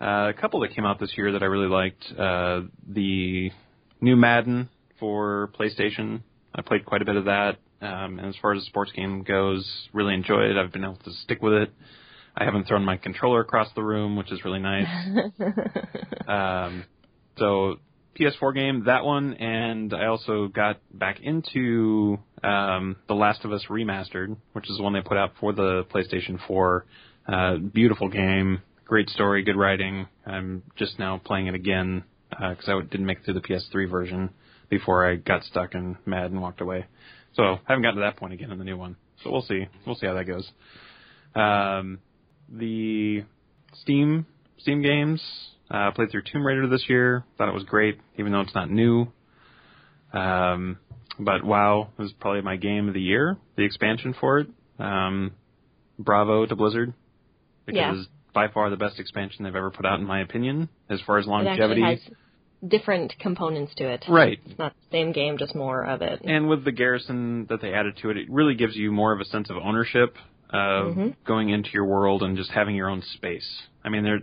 uh, a couple that came out this year that I really liked. Uh, the new Madden for PlayStation. I played quite a bit of that. Um, and as far as the sports game goes, really enjoyed it. I've been able to stick with it. I haven't thrown my controller across the room, which is really nice. *laughs* um, so PS4 game, that one, and I also got back into um, The Last of Us Remastered, which is the one they put out for the PlayStation 4. Uh, beautiful game, great story, good writing. I'm just now playing it again uh because I didn't make it through the PS3 version before I got stuck and mad and walked away. So I haven't gotten to that point again in the new one. So we'll see. We'll see how that goes. Um, the Steam Steam games. Uh, played through Tomb Raider this year. Thought it was great, even though it's not new. Um, but WoW was probably my game of the year. The expansion for it. Um, bravo to Blizzard because Yeah. by far the best expansion they've ever put out, in my opinion, as far as longevity. it actually has different components to it. Right. It's not the same game, just more of it. And with the garrison that they added to it, it really gives you more of a sense of ownership of Mhm. going into your world and just having your own space. I mean, there,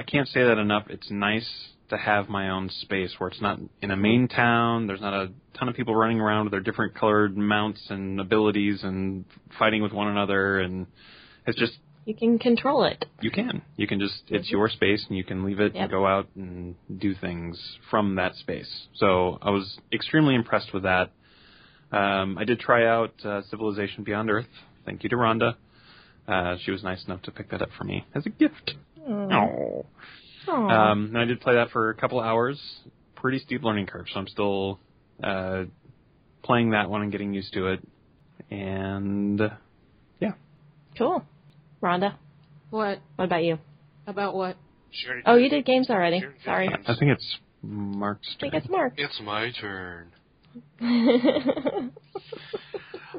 I can't say that enough. It's nice to have my own space where it's not in a main town. There's not a ton of people running around with their different colored mounts and abilities and fighting with one another. And it's just You can control it. you can. You can just it's your space and you can leave it Yep. and go out and do things from that space. So I was extremely impressed with that. Um, I did try out uh, Civilization Beyond Earth. Thank you to Rhonda. Uh, she was nice enough to pick that up for me as a gift. Oh. Um, and I did play that for a couple hours. Pretty steep learning curve, so I'm still uh, playing that one and getting used to it. And yeah, cool. Rhonda, What what about you? about what? She already Oh, you did games already. She already did Sorry. games. I think it's Mark's I think turn. it's Mark. It's my turn. *laughs*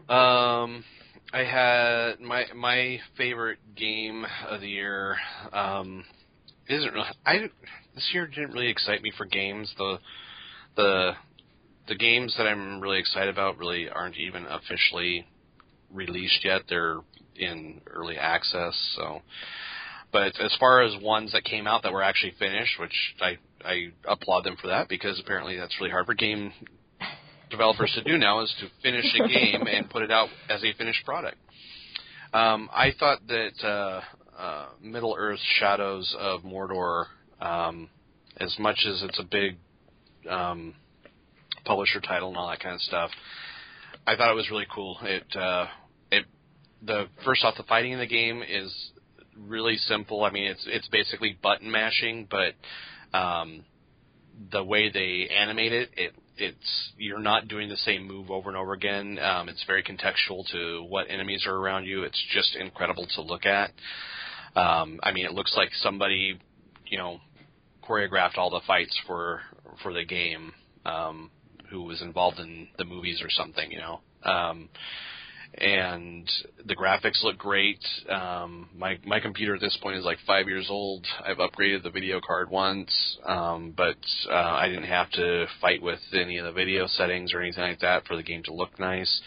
Um, I had my my favorite game of the year. Um, isn't really. I this year didn't really excite me for games. The the the games that I'm really excited about really aren't even officially released yet. They're in early access. So, but as far as ones that came out that were actually finished, which I I applaud them for that because apparently that's really hard for game developers to do now is to finish a game and put it out as a finished product. Um, I thought that uh, uh, Middle Earth: Shadows of Mordor, um, as much as it's a big um, publisher title and all that kind of stuff, I thought it was really cool. It uh, it the first off, the fighting in the game is really simple. I mean, it's it's basically button mashing, but um, the way they animate it, it it's you're not doing the same move over and over again. Um, it's very contextual to what enemies are around you. It's just incredible to look at. Um, I mean, it looks like somebody, you know, choreographed all the fights for for the game, um, who was involved in the movies or something, you know. Um, and the graphics look great. Um, my my computer at this point is like five years old. I've upgraded the video card once, um, but uh, I didn't have to fight with any of the video settings or anything like that for the game to look nice.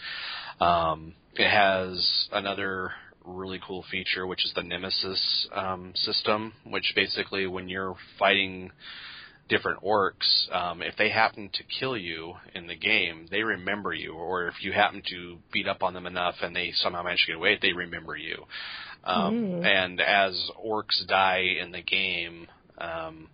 Um, it has another really cool feature, which is the Nemesis um, system, which basically when you're fighting different orcs, um, if they happen to kill you in the game, they remember you. Or if you happen to beat up on them enough and they somehow manage to get away, they remember you. Um, Mm. And as orcs die in the game, um,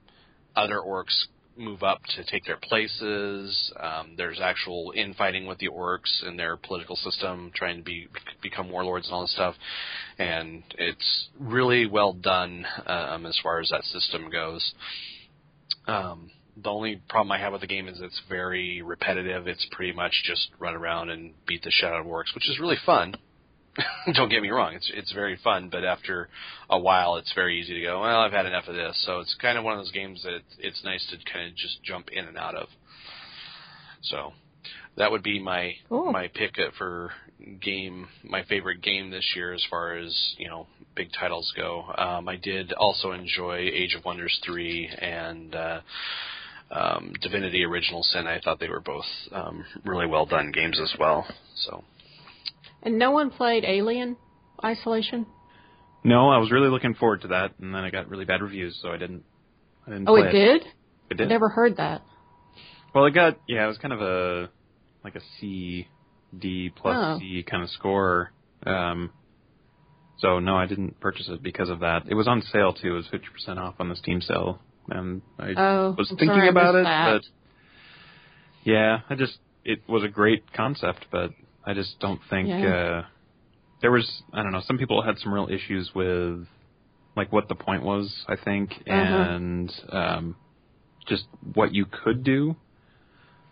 other orcs move up to take their places. Um, there's actual infighting with the orcs in their political system, trying to be become warlords and all this stuff. And it's really well done um, as far as that system goes. Um, the only problem I have with the game is it's very repetitive. It's pretty much just run around and beat the shit out of orcs, which is really fun. *laughs* Don't get me wrong; it's it's very fun, but after a while, it's very easy to go. Well, I've had enough of this. So it's kind of one of those games that it's nice to kind of just jump in and out of. So That would be my Cool. my pick for game. My favorite game this year, as far as you know, big titles go. Um, I did also enjoy Age of Wonders three and uh, um, Divinity: Original Sin. I thought they were both um, really well done games as well. So And no one played Alien Isolation. No, I was really looking forward to that, and then I got really bad reviews, so I didn't. I didn't Oh, play it did. It I never heard that. Well, it got yeah, it was kind of a like a C, D plus Oh. C kind of score. Um, so no, I didn't purchase it because of that. It was on sale too. It was fifty percent off on the Steam sale, and I Oh, was I'm thinking about it, that. but yeah, I just it was a great concept, but I just don't think Yeah. uh, there was. I don't know. Some people had some real issues with like what the point was. I think, Uh-huh. and um, just what you could do.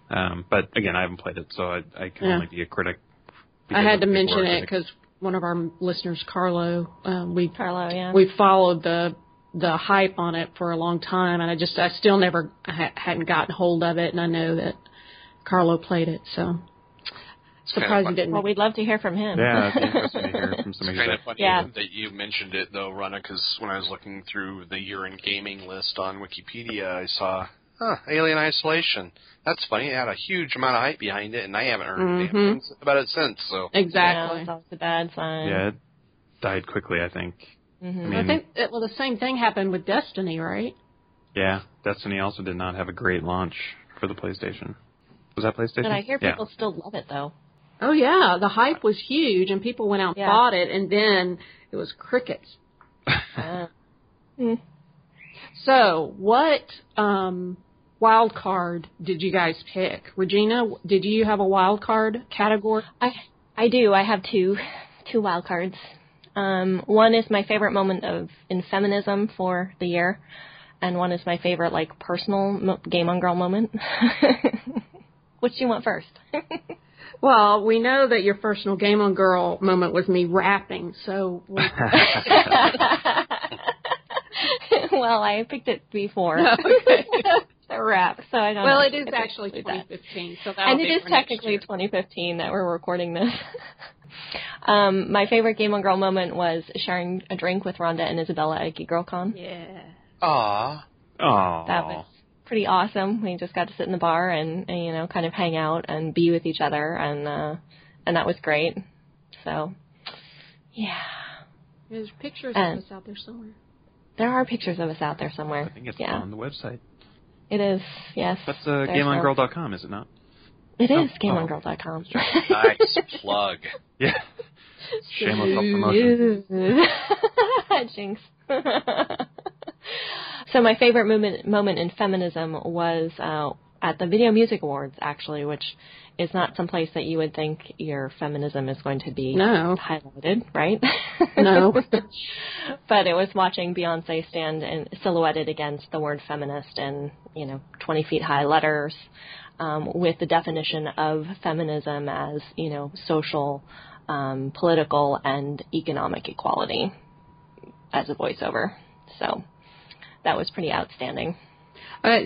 Um, but again, I haven't played it, so I, I can Yeah. only be a critic. I had to mention it because one of our listeners, Carlo, um, we Carlo, yeah. we followed the the hype on it for a long time, and I just I still never ha- hadn't gotten hold of it, and I know that Carlo played it, so surprised fun. he didn't. well, we'd love to hear from him. Yeah, it'd *laughs* interesting to hear from it's somebody kind that of funny Yeah. that you mentioned it though, Rhonda, because when I was looking through the year in gaming list on Wikipedia, I saw huh, Alien Isolation. That's funny. It had a huge amount of hype behind it, and I haven't heard Mhm. anything about it since. So Yeah, exactly. that's always a bad sign. yeah, it died quickly. I think. Mhm. I I think it, well, the same thing happened with Destiny, right? yeah, Destiny also did not have a great launch for the PlayStation. Was that PlayStation? But I hear yeah. people still love it though. Oh yeah, the hype was huge, and people went out and Yeah. bought it, and then it was crickets. *laughs* Uh, mm. So, what um, wild card did you guys pick? Regina, did you have a wild card category? I I do. I have two two wild cards. Um, one is my favorite moment of in feminism for the year, and one is my favorite like personal mo- game on girl moment. *laughs* Which do you want first? *laughs* Well, we know that your personal game on girl moment was me rapping, so we- *laughs* well, I picked it before. Okay. The rap, so I don't. well, know it is actually include that. 2015, so that'll and it be is technically 2015 that we're recording this. *laughs* um, my favorite Game on Girl moment was sharing a drink with Rhonda and Isabella at Geek Girl Con. Yeah. ah, Oh, That was pretty awesome. We just got to sit in the bar and, and you know kind of hang out and be with each other, and uh, and that was great. So, yeah, There's pictures And- of us out there somewhere. there are pictures of us out there somewhere. I think it's yeah, on the website. It is. Yes, That's uh, There's GameOnGirl.com, is it not? It Oh, is oh. GameOnGirl.com. nice *laughs* plug. Yeah. Shameless self-promotion. *laughs* Jinx. *laughs* so my favorite moment moment in feminism was uh, at the Video Music Awards, actually, which is not someplace that you would think your feminism is going to be No. highlighted, right? No. *laughs* but it was watching Beyonce stand and silhouetted against the word feminist in you know 20 feet high letters, um, with the definition of feminism as you know social, um, political, and economic equality as a voiceover. So that was pretty outstanding. Uh,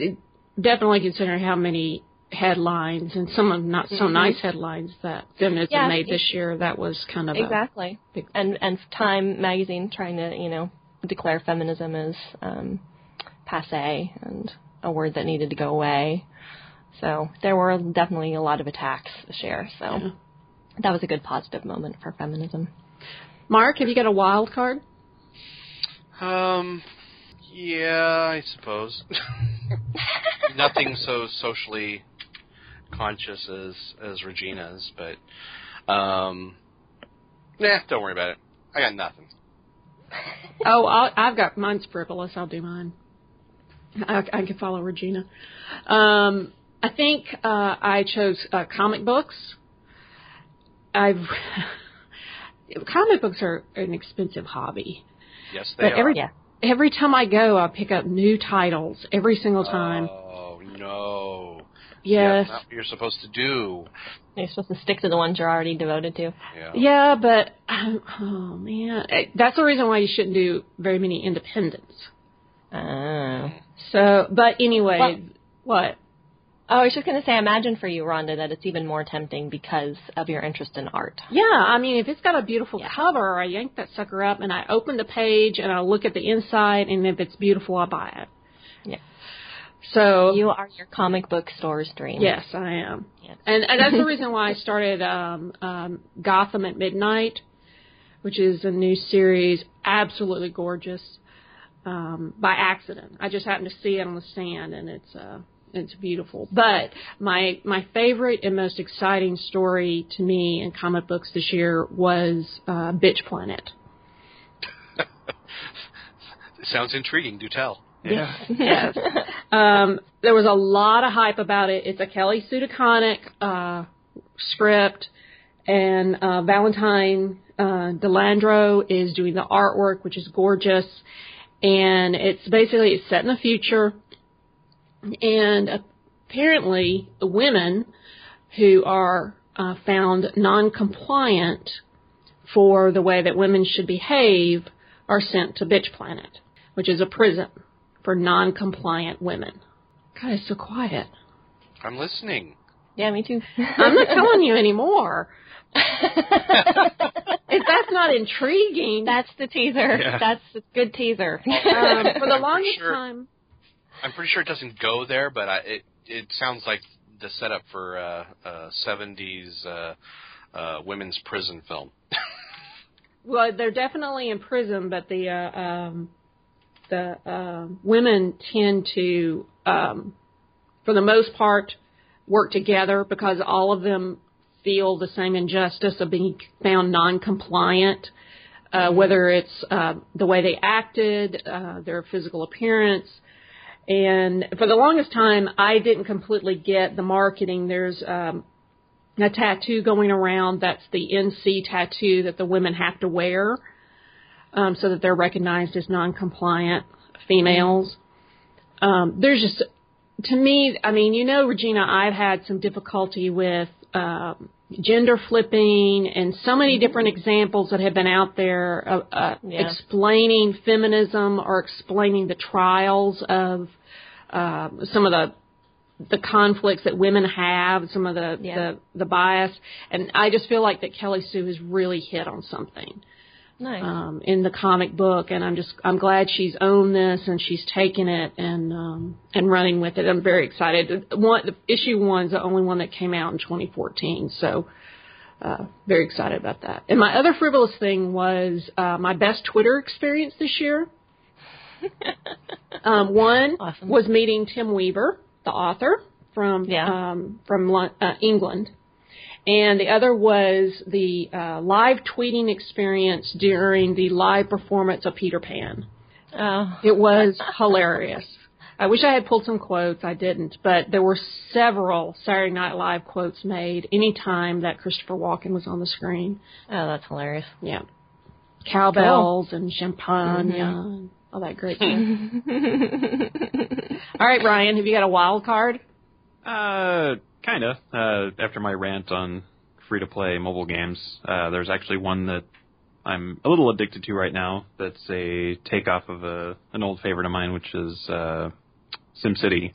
definitely considering how many headlines and some of not so Mhm. nice headlines that feminism Yeah. made this year, that was kind of a Exactly. big- And and Time magazine trying to you know declare feminism as um, passe and a word that needed to go away. So there were definitely a lot of attacks this year. So Yeah. that was a good positive moment for feminism. Mark, have you got a wild card? Um, yeah, I suppose. *laughs* Nothing so socially conscious as as Regina's, but um, nah, don't worry about it. I got nothing. *laughs* Oh, I'll, I've got mine's frivolous. I'll do mine. I, I can follow Regina. Um, I think uh, I chose uh, comic books. I've *laughs* comic books are an expensive hobby. Yes, they But are. every Yeah. every time I go, I pick up new titles every single time. Oh no! yes. That's not what you're supposed to do. You're supposed to stick to the ones you're already devoted to. Yeah. Yeah, but um, oh man, Eh, that's the reason why you shouldn't do very many independents. Oh. So, but anyway, Well- what? Oh, I was just going to say, imagine for you, Rhonda, that it's even more tempting because of your interest in art. Yeah, I mean, if it's got a beautiful Yeah. cover, I yank that sucker up and I open the page and I look at the inside, and if it's beautiful, I buy it. Yeah. So You are your comic book store's dream. yes, I am, Yes. and and that's the *laughs* reason why I started um, um, Gotham at Midnight, which is a new series, absolutely gorgeous. Um, by accident, I just happened to see it on the stand, and it's uh, it's beautiful. But my my favorite and most exciting story to me in comic books this year was uh, Bitch Planet. *laughs* Sounds intriguing. Do tell. Yeah. *laughs* yes. Um, there was a lot of hype about it. It's a Kelly Sue DeConnick uh, script, and uh, Valentine uh, De Landro is doing the artwork, which is gorgeous. And it's basically it's set in the future, and apparently the women who are uh, found non-compliant for the way that women should behave are sent to Bitch Planet, which is a prison for non-compliant women. God, it's so quiet. I'm listening. Yeah, me too. I'm not telling you anymore. *laughs* if that's not intriguing, That's the teaser. Yeah. That's a good teaser. um, for the longest Sure. time. I'm pretty sure it doesn't go there, but I, it it sounds like the setup for uh, uh, 70s uh, uh, women's prison film. *laughs* Well, they're definitely in prison, but the uh, um, the um women tend to, um, for the most part, work together because all of them feel the same injustice of being found non-compliant, uh, whether it's uh, the way they acted, uh, their physical appearance. And for the longest time, I didn't completely get the marketing. There's um, a tattoo going around that's the NC tattoo that the women have to wear um, so that they're recognized as non-compliant females. Um, there's just, to me, I mean, you know, Regina, I've had some difficulty with um, gender flipping and so many different examples that have been out there of uh, Yeah. explaining feminism or explaining the trials of uh, some of the the conflicts that women have, some of the, Yeah. the the bias, and I just feel like that Kelly Sue has really hit on something nice. um, in the comic book, and I'm just I'm glad she's owned this and she's taken it and um, and running with it. I'm very excited. One the issue one's the only one that came out in 2014, so uh, very excited about that. And my other frivolous thing was uh, my best Twitter experience this year. *laughs* um, one Awesome. was meeting Tim Weaver, the author from Yeah. um, from uh, England, and the other was the uh, live tweeting experience during the live performance of Peter Pan. oh, It was hilarious. I wish I had pulled some quotes. I didn't, but there were several Saturday Night Live quotes made any time that Christopher Walken was on the screen. oh, that's hilarious. Yeah, cowbells and champagne and all that great stuff. *laughs* all right, Ryan, have you got a wild card? Uh, kinda. Uh, after my rant on free-to-play mobile games, uh, there's actually one that I'm a little addicted to right now. That's a takeoff of a an old favorite of mine, which is uh, SimCity.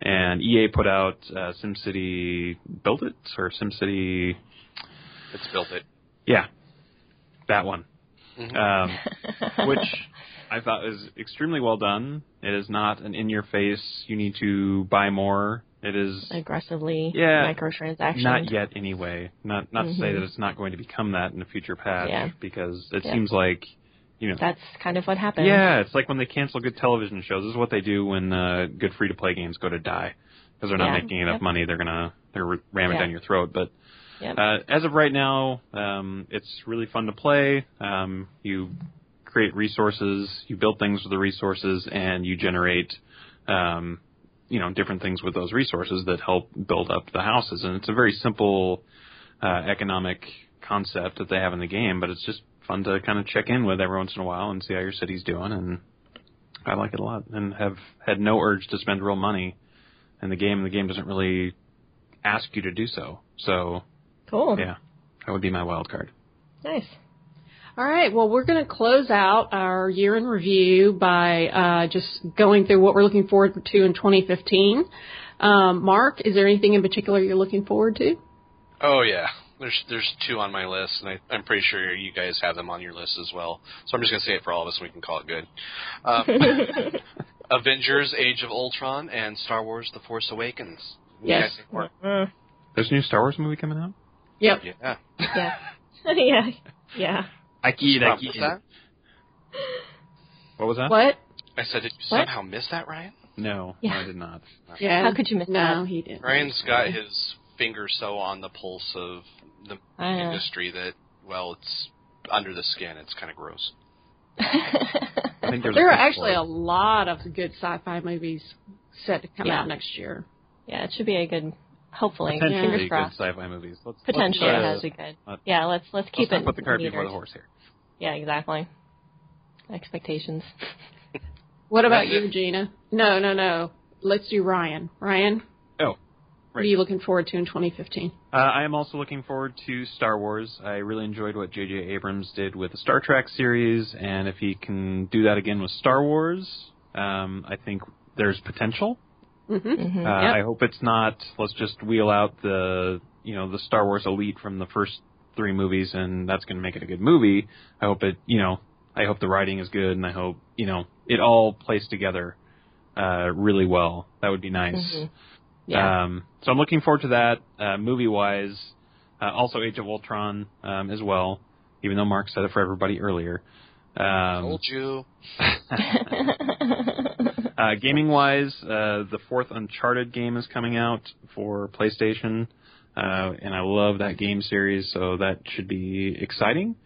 And EA put out uh, SimCity Build It or SimCity, It's built it. yeah, that one. Mhm. Um, *laughs* which I thought was extremely well done. It is not an in-your-face. You need to buy more. It is Aggressively Yeah. microtransactions. Not yet, anyway. Not not to say Mhm. that it's not going to become that in a future patch, Yeah. because it Yeah. seems like, you know, That's kind of what happens. yeah, it's like when they cancel good television shows. This is what they do when uh, good free to play games go to die because they're not Yeah. making enough Yep. money. They're gonna they're ram it down your throat. But Yep. uh, as of right now, um, it's really fun to play. Um, you create resources, you build things with the resources, and you generate, um, you know, different things with those resources that help build up the houses. And it's a very simple uh, economic concept that they have in the game, but it's just fun to kind of check in with every once in a while and see how your city's doing. And I like it a lot, and have had no urge to spend real money in the game. The game doesn't really ask you to do so. So Cool. yeah, that would be my wild card. Nice. All right. Well, we're going to close out our year in review by uh, just going through what we're looking forward to in 2015. Um, Mark, is there anything in particular you're looking forward to? Oh yeah, there's there's two on my list, and I, I'm pretty sure you guys have them on your list as well. So I'm just gonna say it for all of us, and we can call it good. Um, *laughs* Avengers: Age of Ultron and Star Wars: The Force Awakens. What Yes. guys think more? Mm, There's a new Star Wars movie coming out. Yep. Yeah. yeah. *laughs* *laughs* yeah. Yeah. I Did you miss that? What was that? What? I said, did you What? somehow miss that, Ryan? No, Yeah. no, I did not. Yeah. How could you miss no, that? No, he didn't. Ryan's got his finger so on the pulse of the I know. industry that, well, it's under the skin. It's kind of gross. I think there's There are actually a lot of good sci-fi movies set to come Yeah. out next year. yeah, it should be a good. Hopefully, potentially fingers good crossed. sci-fi movies. Let's, Potentially, let's, it uh, has to be good. uh, Yeah, let's let's keep let's it. not put the cart before the horse here. Yeah, exactly. Expectations. *laughs* What about you, it. Gina? No, no, no. Let's do Ryan. Ryan, Oh, what are you looking forward to in 2015? Uh, I am also looking forward to Star Wars. I really enjoyed what J.J. Abrams did with the Star Trek series, and if he can do that again with Star Wars, um, I think there's potential. Mm-hmm. hmm Uh, Yep. I hope it's not. Let's just wheel out the you know the Star Wars elite from the first three movies, and that's going to make it a good movie. I hope it. You know, I hope the writing is good, and I hope you know it all plays together uh, really well. That would be nice. Mhm. Yeah. Um, so I'm looking forward to that uh, movie wise. Uh, also, Age of Ultron um, as well. Even though Mark said it for everybody earlier. Um, Told you. *laughs* uh, gaming wise, uh, the fourth Uncharted game is coming out for PlayStation, uh, and I love that game series, so that should be exciting.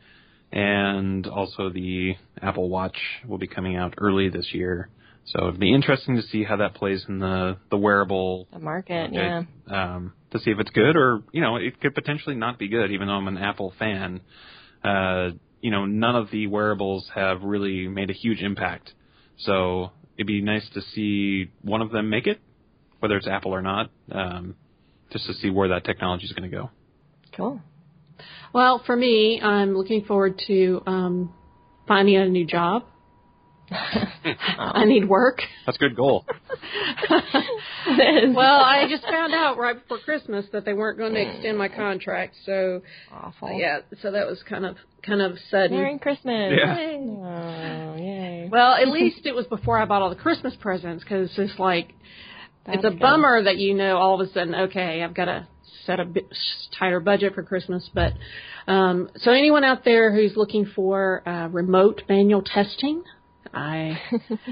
And also, the Apple Watch will be coming out early this year, so it'll be interesting to see how that plays in the the wearable the market. market, Yeah. um, to see if it's good or you know it could potentially not be good. Even though I'm an Apple fan, uh, you know none of the wearables have really made a huge impact. So it'd be nice to see one of them make it, whether it's Apple or not, um, just to see where that technology is going to go. Cool. Well, for me, I'm looking forward to um, finding a new job. *laughs* I need work. That's a good goal. *laughs* well, I just found out right before Christmas that they weren't going to extend my contract, so Awful. yeah, so that was kind of kind of sudden. Merry Christmas. Yeah. Yay. Oh, yay. Well, at least it was before I bought all the Christmas presents because it's like That's it's a good. bummer that you know all of a sudden okay I've got to set a bit tighter budget for Christmas. But um, so anyone out there who's looking for uh, remote manual testing, I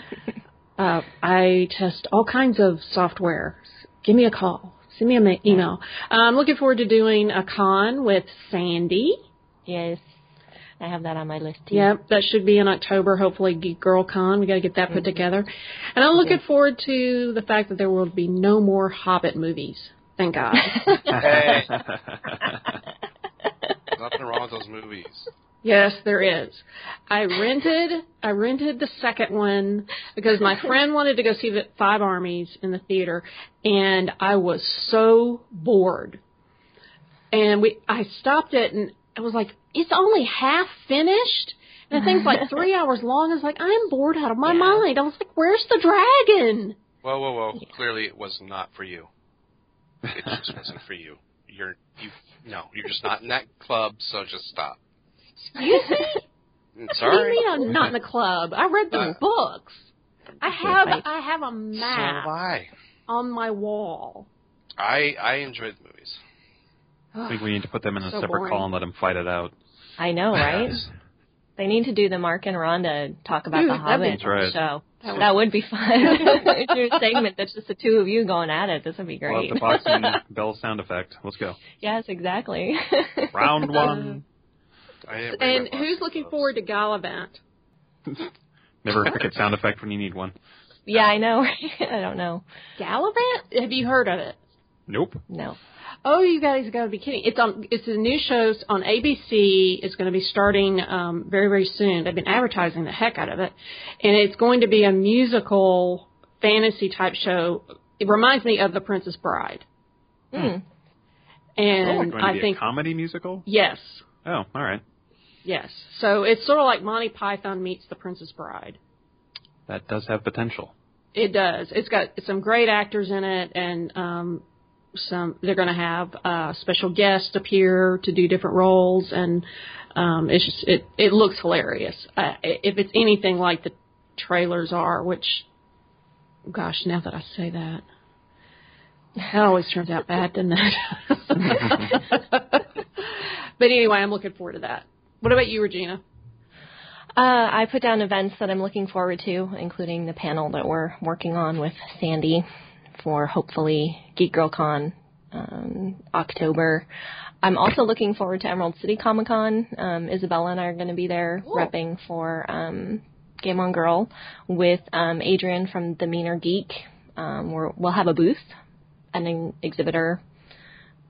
*laughs* uh, I test all kinds of software. Give me a call. Send me an ma- email. I'm looking forward to doing a con with Sandy. Yes. I have that on my list too. Yep, that should be in October. Hopefully, Geek Girl Con. We got to get that put mm-hmm. together. And I'm looking forward to the fact that there will be no more Hobbit movies. Thank God. *laughs* Hey. *laughs* Nothing wrong with those movies. yes, there is. I rented. I rented the second one because my friend wanted to go see the Five Armies in the theater, and I was so bored. And we, I stopped it, and I was like, "It's only half finished." And the thing's like *laughs* three hours long. I was like, I'm bored out of my Yeah. mind. I was like, where's the dragon? Whoa, whoa, whoa! Clearly, it was not for you. It just wasn't for you. You're you. No, you're just not in that club. So just stop. Excuse me? Mm, What do Sorry. you mean I'm not in the club? I read the Uh, books. I have Right. I have a map have I. on my wall. I I enjoyed the movies. I think we need to put them in a So separate boring. call and let them fight it out. I know, *laughs* right? they need to do the Mark and Rhonda talk about Ooh, the that'd Hobbit be- That's right. show. That That would- would, be fun. *laughs* *laughs* Your segment that's just the two of you going at it. This would be We'll have the boxing bell sound effect. Let's go. yes, exactly. Round one. I And my who's box looking of those. forward to Galavant? Never a cricket sound effect when you need one. yeah, I know. I don't know. Galavant? Have you heard of it? Nope. No. Oh, you guys got to be kidding! It's on. It's a new show on ABC. It's going to be starting um, very, very soon. They've been advertising the heck out of it, and it's going to be a musical fantasy type show. It reminds me of The Princess Bride, Hmm. and Going to I be think a comedy musical? yes, Oh, all right. Yes. So it's sort of like Monty Python meets The Princess Bride. That does have potential. It does. It's got some great actors in it, and um, some they're going to have uh, special guests appear to do different roles, and um, it's just it it looks hilarious. Uh, if it's anything like the trailers are, which, gosh, now that I say that, that always turns out bad, doesn't it? *laughs* but anyway, I'm looking forward to that. What about you, Regina? Uh, I put down events that I'm looking forward to, including the panel that we're working on with Sandy for hopefully Geek Girl Con um, October. I'm also looking forward to Emerald City Comic Con. Um, Isabella and I are going to be there Cool. repping for um, Game On Girl with um, Adrian from The Meaner Geek. Um, we're, we'll have a booth, an exhibitor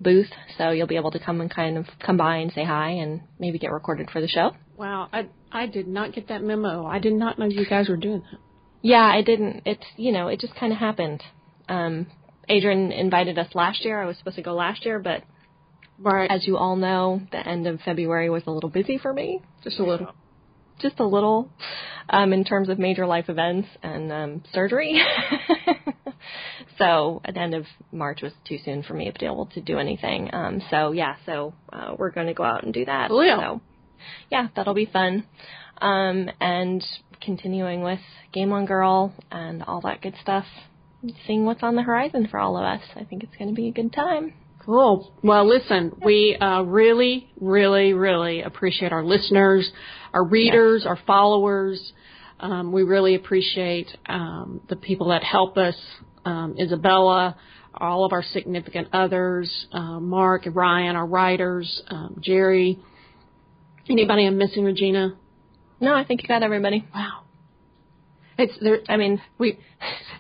booth, so you'll be able to come and kind of come by and say hi and maybe get recorded for the show. Wow, I I did not get that memo. I did not know you guys were doing that. Yeah, I didn't. It's you know, it just kind of happened. Um, Adrian invited us last year. I was supposed to go last year, but Right. as you all know, the end of February was a little busy for me, just a little. just a little, um, in terms of major life events and um, surgery. *laughs* so at the end of March was too soon for me to be able to do anything. Um, so yeah, so uh, we're going to go out and do that. Cool. So yeah, that'll be fun. Um, and continuing with Game On Girl and all that good stuff. Seeing what's on the horizon for all of us. I think it's going to be a good time. Cool. Well, listen, we uh, really, really, really appreciate our listeners, our readers, our followers. Um, we really appreciate um, the people that help us, um, Isabella, all of our significant others, uh, Mark, and Ryan, our writers, um, Jerry. Anybody I'm missing, Regina? No, I think you got everybody. Wow. It's there. I mean, We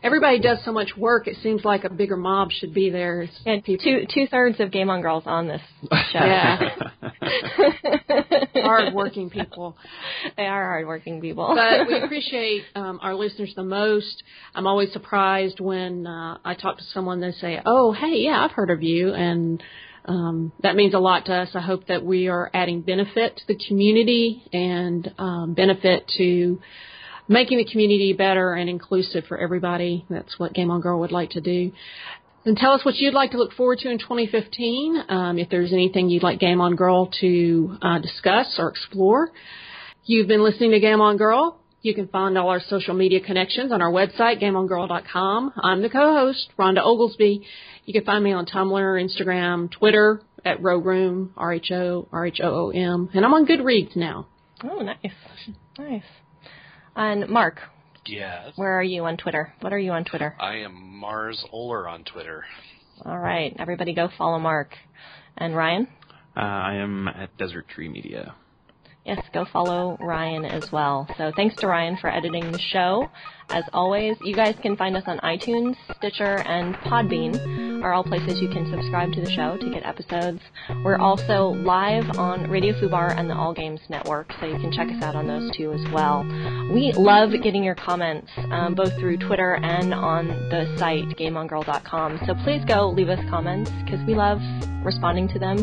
everybody does so much work. It seems like a bigger mob should be there. It's yeah, two two thirds of Game On Girls on this show. Yeah. *laughs* hard working people. they are hardworking people. but we *laughs* appreciate um, our listeners the most. I'm always surprised when uh, I talk to someone they say, "Oh, hey, yeah, I've heard of you," and um, that means a lot to us. I hope that we are adding benefit to the community and um, benefit to making the community better and inclusive for everybody. That's what Game On Girl would like to do. And tell us what you'd like to look forward to in 2015. Um, if there's anything you'd like Game On Girl to uh, discuss or explore. You've been listening to Game On Girl. You can find all our social media connections on our website, gameongirl.com. I'm the co-host, Rhonda Oglesby. You can find me on Tumblr, Instagram, Twitter at Rhoom, R-H-O, R-H-O-O-M. And I'm on Goodreads now. oh, nice, nice. And Mark, Yes. where are you on Twitter? What are you on Twitter? I am Mars Oler on Twitter. All right, everybody, go follow Mark. And Ryan, Uh, I am at Desert Tree Media. yes, go follow Ryan as well. So thanks to Ryan for editing the show. As always, you guys can find us on iTunes, Stitcher, and Podbean are all places you can subscribe to the show to get episodes. We're also live on Radio Fubar and the All Games Network, so you can check us out on those two as well. We love getting your comments, um, both through Twitter and on the site, gameongirl.com. So please go leave us comments, because we love responding to them.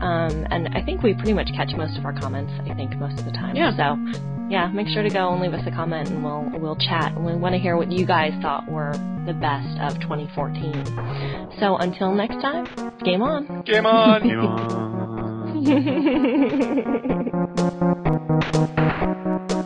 Um, and I think we pretty much catch most of our comments, I think, most of the time. Yeah. So yeah, make sure to go and leave us a comment and we'll we'll chat. And we want to hear what you guys thought were the best of 2014. So until next time, game on. Game on! *laughs* Game on. *laughs*